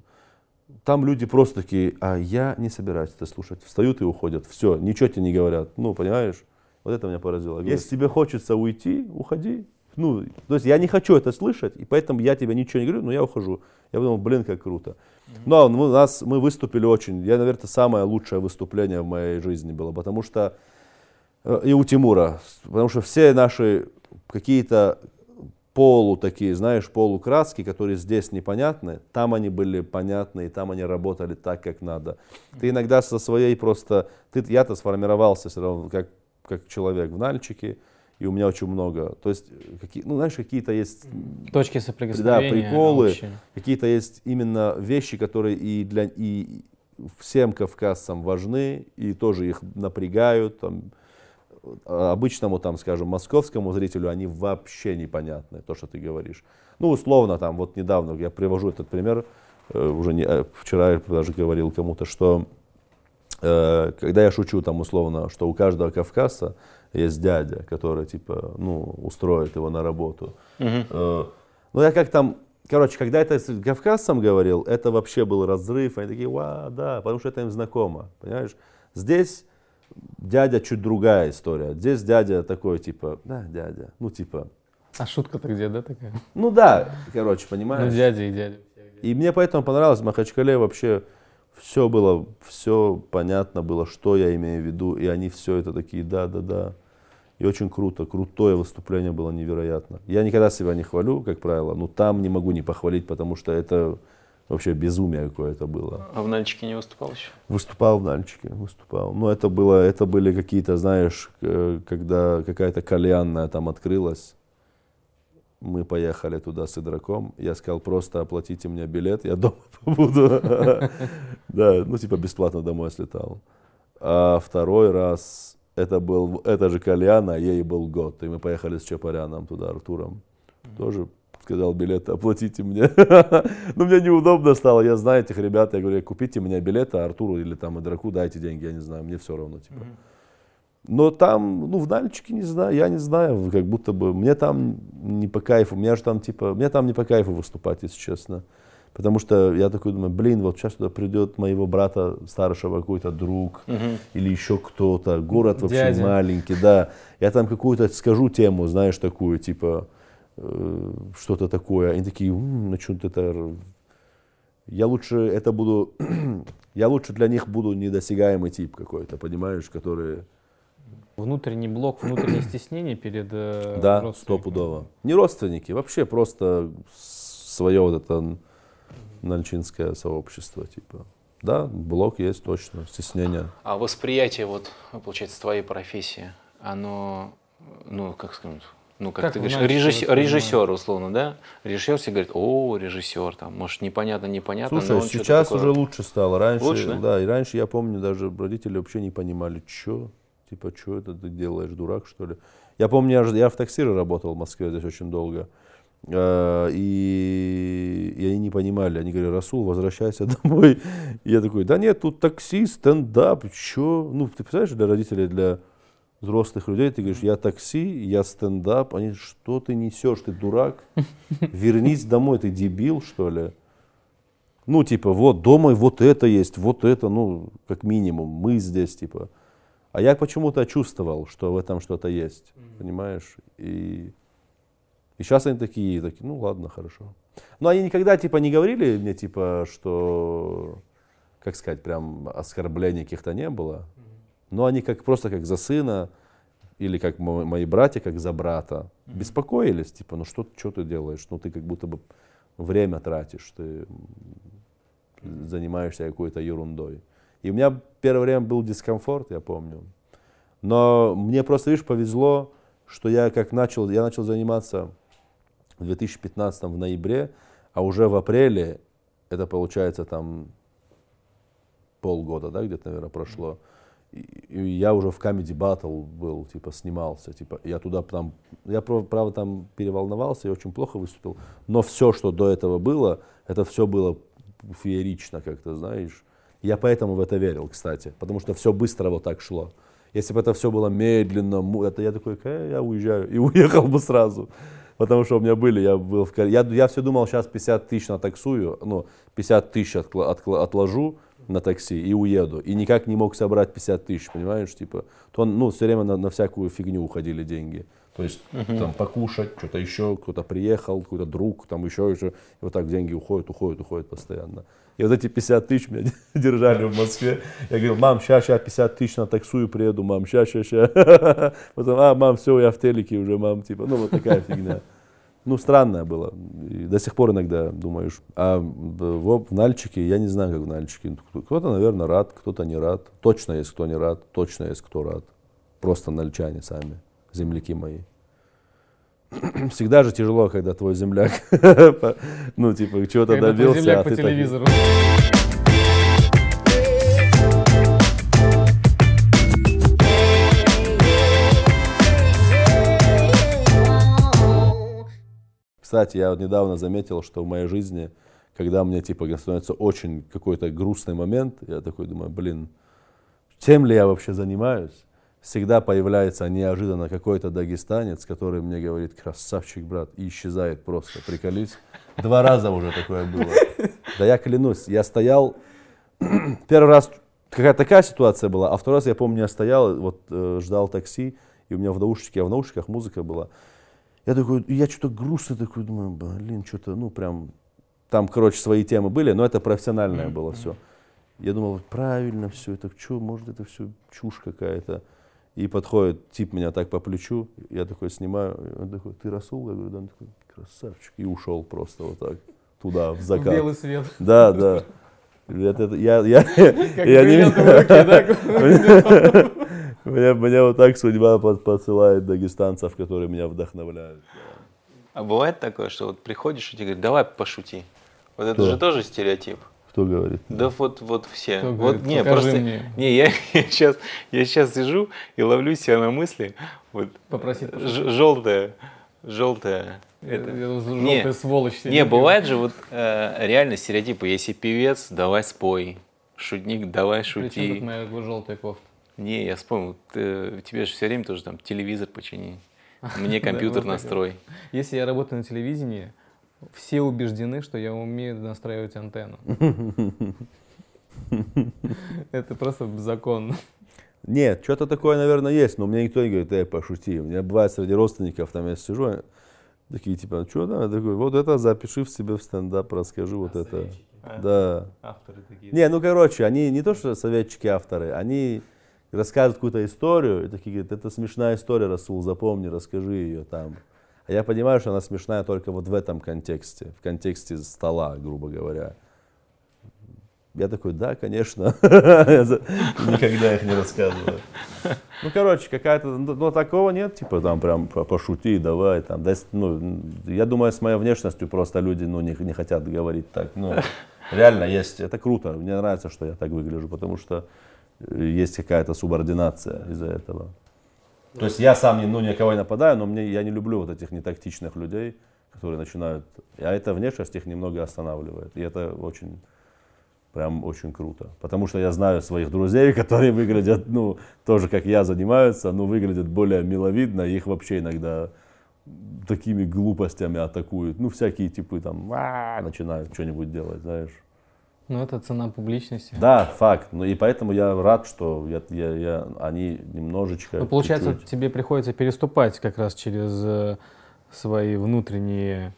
там люди просто такие, а я не собираюсь это слушать. Встают и уходят. Все, ничего тебе не говорят. Ну, понимаешь? Вот это меня поразило. Если тебе хочется уйти, уходи. Ну, то есть я не хочу это слышать, и поэтому я тебе ничего не говорю, но я ухожу. Я подумал, блин, как круто. Но ну, у нас, мы выступили очень, я, наверное, это самое лучшее выступление в моей жизни было, потому что Э, и у Тимура, потому что все наши какие-то полу такие, знаешь, полукраски, которые здесь непонятны, там они были понятны, и там они работали так, как надо. Ты иногда со своей просто, ты, я-то сформировался все равно как, как человек в Нальчике, и у меня очень много, то есть, какие, ну, знаешь, какие-то есть Точки да, соприкосновения. приколы, общие. какие-то есть именно вещи, которые и для и всем кавказцам важны, и тоже их напрягают. Там, обычному, там, скажем, московскому зрителю они вообще непонятны, то, что ты говоришь. Ну, условно, там, вот недавно я привожу этот пример, э, уже не, э, вчера я даже говорил кому-то, что э, когда я шучу там условно, что у каждого кавказца есть дядя, который типа, ну, устроит его на работу. Э, Ну, я как там, короче, когда это с кавказцам говорил, это вообще был разрыв. Они такие, ва, да, потому что это им знакомо, понимаешь? Здесь дядя чуть другая история. Здесь дядя такой, типа, да, дядя, ну, типа, А шутка-то где, да, такая? ну да, короче, Ну, понимаешь? дядя и дядя. И мне поэтому понравилось, в Махачкале вообще все было, все понятно было, что я имею в виду, и они все это такие, да-да-да. И очень круто, крутое выступление было невероятно. Я никогда себя не хвалю, как правило, но там не могу не похвалить, потому что это Вообще безумие какое-то было. А в Нальчике не выступал еще? Выступал в Нальчике, выступал. Но это было, это были какие-то, знаешь, когда какая-то кальянная там открылась, мы поехали туда с игроком. Я сказал, просто оплатите мне билет, я дома побуду. Да, ну типа бесплатно домой слетал. А второй раз это был, это же кальяна, ей был год. И мы поехали с Чапаряном туда, Артуром. Тоже сказал, билеты оплатите мне. ну, мне неудобно стало, я знаю этих ребят, я говорю, купите мне билеты, Артуру или там Идраку дайте деньги, я не знаю, мне все равно, типа. Но там, ну, в Нальчике не знаю, я не знаю, как будто бы, мне там не по кайфу, мне же там, типа, мне там не по кайфу выступать, если честно. Потому что я такой думаю, блин, вот сейчас туда придет моего брата старшего какой-то друг Мгм. или еще кто-то, город вообще Дядя. маленький, да. Я там какую-то скажу тему, знаешь, такую, типа, э, что-то такое. Они такие, «М, ну что это... Я лучше это буду, я лучше для них буду недосягаемый тип какой-то, понимаешь, который, Внутренний блок, внутреннее стеснение перед э, да, стопудово. Не родственники, вообще просто свое вот это нальчинское сообщество, типа. Да, блок есть точно, стеснение. А восприятие, вот, получается, твоей профессии, оно, ну, как сказать, ну, как, Как ты говоришь, режиссер, режиссер, условно, да? Режиссер все говорит, о, режиссер, там, может, непонятно, непонятно, Слушай, сейчас такое- уже лучше стало. Раньше, Лучше, да? да? и раньше я помню, даже родители вообще не понимали, что, типа, что это ты делаешь, дурак, что ли. Я помню, я, я в таксире работал в Москве здесь очень долго. Э, И, и они не понимали, они говорили, Расул, возвращайся домой. И я такой, да нет, тут такси, стендап, что? Ну, ты представляешь, для родителей, для взрослых людей, ты говоришь, я такси, я стендап. Они, что ты несешь, ты дурак? Вернись домой, ты дебил, что ли? Ну, типа, вот, дома вот это есть, вот это, ну, как минимум, мы здесь, типа. А я почему-то чувствовал, что в этом что-то есть, понимаешь? И, и сейчас они такие, такие, ну, ладно, хорошо. Но они никогда, типа, не говорили мне, типа, что, как сказать, прям оскорблений каких-то не было. Но они как просто как за сына, или как мо- мои братья, как за брата, беспокоились, типа, ну что, что ты делаешь? Ну ты как будто бы время тратишь, ты занимаешься какой-то ерундой. И у меня первое время был дискомфорт, я помню. Но мне просто, видишь, повезло, что я как начал, я начал заниматься в 2015 в ноябре, а уже в апреле, это получается там полгода, да, где-то, наверное, прошло. И, и я уже в Comedy Battle был, типа, снимался, типа, я туда там, я, прав- правда, там переволновался и очень плохо выступил, но все, что до этого было, это все было феерично как-то, знаешь. Я поэтому в это верил, кстати, потому что все быстро вот так шло. Если бы это все было медленно, это я такой, «Э, я уезжаю, и уехал бы сразу. Потому что у меня были, я был в я, я все думал, сейчас 50 тысяч натаксую, ну, 50 тысяч откла- откла- отложу на такси и уеду. И никак не мог собрать 50 тысяч, понимаешь, типа. То, ну, все время на, на всякую фигню уходили деньги. То есть там покушать, что-то еще, кто-то приехал, какой-то друг, там еще, еще. И вот так деньги уходят, уходят, уходят постоянно. И вот эти 50 тысяч меня держали в Москве. Я говорил, мам, сейчас, сейчас 50 тысяч на таксую приеду, мам, сейчас, сейчас, сейчас. Потом, а, мам, все, я в телеке уже, мам, типа, ну вот такая фигня. Ну, странное было. И до сих пор иногда думаешь. А в, в- Нальчике, я не знаю, как в Нальчике. Кто-то, наверное, рад, кто-то не рад. Точно есть кто не рад, точно есть кто рад. Просто нальчане сами, земляки мои. Всегда же тяжело, когда твой земляк, ну, типа, чего-то Когда твой добился, земляк а по так- Кстати, я вот недавно заметил, что в моей жизни, когда мне типа становится очень какой-то грустный момент, я такой думаю, блин, чем ли я вообще занимаюсь? Всегда появляется неожиданно какой-то дагестанец, который мне говорит, красавчик, брат, и исчезает просто, приколись. Два раза уже такое было. Да я клянусь, я стоял, первый раз какая-то такая ситуация была, а второй раз, я помню, я стоял, вот э, ждал такси, и у меня в наушнике, а в наушниках музыка была. Я такой, я что-то грустный такой, думаю, блин, что-то, ну прям, там, короче, свои темы были, но это профессиональное было все. Я думал, правильно все, это что, может, это все чушь какая-то. И подходит тип меня так по плечу, я такой снимаю, он такой, ты Расул? Я говорю, да, он такой, красавчик, и ушел просто вот так. туда, в В закат. белый свет. Да, да. Это- это- я, я, Как я не- да? меня, меня вот так судьба под- посылает дагестанцев, которые меня вдохновляют. А бывает такое, что вот приходишь и тебе говорят, давай пошути. Вот это Кто? же тоже стереотип. Кто говорит? Да вот, вот все. Кто вот, говорит, не, «Покажи просто, мне». не, я, сейчас, я сейчас сижу и ловлю себя на мысли, вот, Попросить желтая, желтая, это, Не, Желтая сволочь. Не, сидит. бывает же вот э, реально стереотипы. Если певец, давай спой. Шутник, давай Причем тут шути. моя желтая кофта? Не, я вспомнил. ты- тебе же все время тоже там телевизор почини. Мне компьютер настрой. Если я работаю на телевидении, все убеждены, что я умею настраивать антенну. Это просто закон. Нет, что-то такое, наверное, есть, но мне никто не говорит, эй, пошути. У меня бывает среди родственников, там я сижу, такие, типа, что да? Я такой, вот это запиши в себе в стендап, расскажи вот это. Да. Авторы такие. Не, ну короче, они не то, что советчики, авторы, они рассказывают какую-то историю, и такие говорят, это смешная история, Расул, запомни, расскажи ее там. А я понимаю, что она смешная только вот в этом контексте, в контексте стола, грубо говоря. Я такой, да, конечно. Никогда их не рассказываю. Ну, короче, какая-то, ну, такого нет, типа, там, прям, по- пошути, давай, там, да, ну, я думаю, с моей внешностью просто люди, ну, не, не хотят говорить так, ну, реально есть, это круто, мне нравится, что я так выгляжу, потому что есть какая-то субординация из-за этого. То есть я сам, не- ну, никого не нападаю, но мне, я не люблю вот этих нетактичных людей, которые начинают, а эта внешность их немного останавливает, и это очень Прям очень круто. Потому что я знаю своих друзей, которые выглядят, ну, тоже как я занимаются, но выглядят более миловидно. Их вообще иногда такими глупостями атакуют. Ну, всякие типы там «А-а-а», начинают что-нибудь делать, знаешь. Ну, это цена публичности. Да, факт. Ну и поэтому я рад, что я, я, я- они немножечко. Ну, получается, чуть-чуть- тебе приходится переступать как раз через э, свои внутренние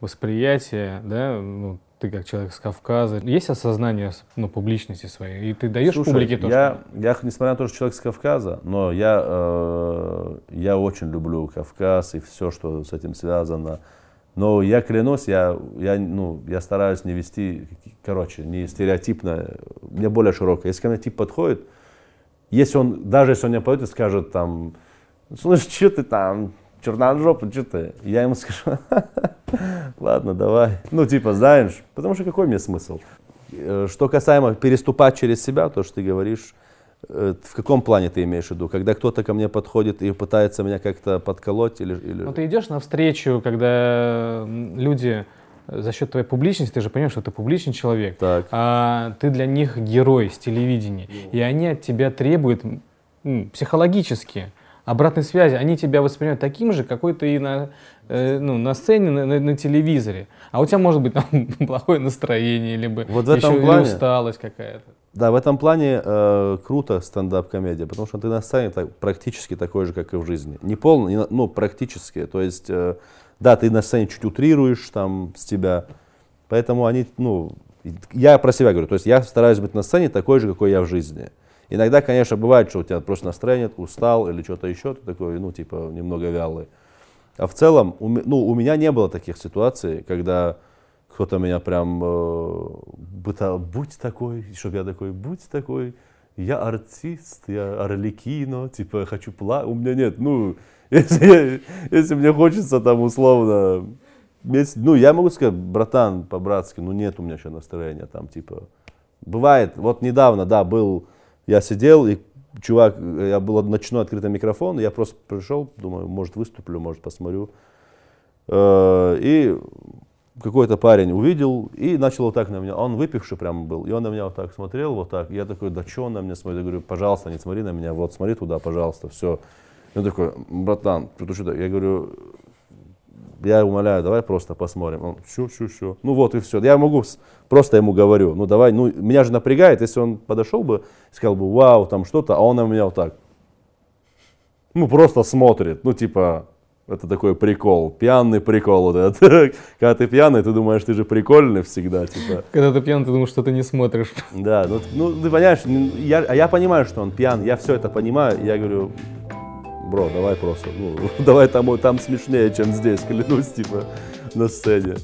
восприятия, да, ну, ты как человек с Кавказа. Есть осознание ну, публичности своей, и ты даешь Слушай, публике то, я, я, несмотря на то, что человек с Кавказа, но я, э, я очень люблю Кавказ и все, что с этим связано. Но я клянусь, я, я, ну, я стараюсь не вести, короче, не стереотипно, мне более широкое. Если ко мне тип подходит, если он, даже если он мне подойдет и скажет там, слушай, что ты там, черножопый, что ты? Я ему скажу, ладно, давай. Ну, типа, знаешь, потому что какой мне смысл? Э, Что касаемо переступать через себя, то, что ты говоришь, в каком плане ты имеешь в виду? Когда кто-то ко мне подходит и пытается меня как-то подколоть или... или... Ну, ты идешь навстречу, когда люди э, за счет твоей публичности, ты же понимаешь, что ты публичный человек, Так. а ты для них герой с телевидения, и они от тебя требуют м, психологически обратной связи. Они тебя воспринимают таким же, какой ты и на, э, ну, на сцене, на, на- на телевизоре. А у тебя может быть там плохое настроение, либо Вот в этом еще плане- усталость какая-то. Да, в этом плане э, круто стендап-комедия, потому что ты на сцене так- практически такой же, как и в жизни. Не полно, не ну, практически. То есть, э, да, ты на сцене чуть утрируешь там с тебя, поэтому они, ну, я про себя говорю, то есть я стараюсь быть на сцене такой же, какой я в жизни. Иногда, конечно, бывает, что у тебя просто настроение, устал или что-то еще, ты такой, ну, типа, немного вялый. А в целом, у, ну, у меня не было таких ситуаций, когда кто-то меня прям э, будь такой, чтобы я такой, будь такой, я артист, я орликино, типа, я хочу плакать. У меня нет, ну, если, если мне хочется там условно, ну, я могу сказать, братан, по-братски, ну, нет у меня еще настроения там, типа, бывает, вот недавно, да, был, я сидел, и чувак, я был ночной открытый микрофон, я просто пришел, думаю, может выступлю, может посмотрю. Э, И какой-то парень увидел и начал вот так на меня. Он выпивший прям был, и он на меня вот так смотрел, вот так. Я такой, да что он на меня смотрит? Я говорю, пожалуйста, не смотри на меня, вот смотри туда, пожалуйста, все. И он такой, братан, ты что Я говорю, я умоляю, давай просто посмотрим. Он, все, все, все. Ну вот и все. Я могу, просто ему говорю, ну давай, ну меня же напрягает, если он подошел бы, сказал бы, вау, там что-то, а он на меня вот так. Ну просто смотрит, ну типа, это такой прикол, пьяный прикол вот этот. Когда ты пьяный, ты думаешь, ты же прикольный всегда, типа. Когда ты пьян, ты думаешь, что ты не смотришь. Да, ну, ну, ты понимаешь, я, а я понимаю, что он пьян, я все это понимаю, я говорю, бро, давай просто, ну, давай там, там смешнее, чем здесь, клянусь, типа, на сцене.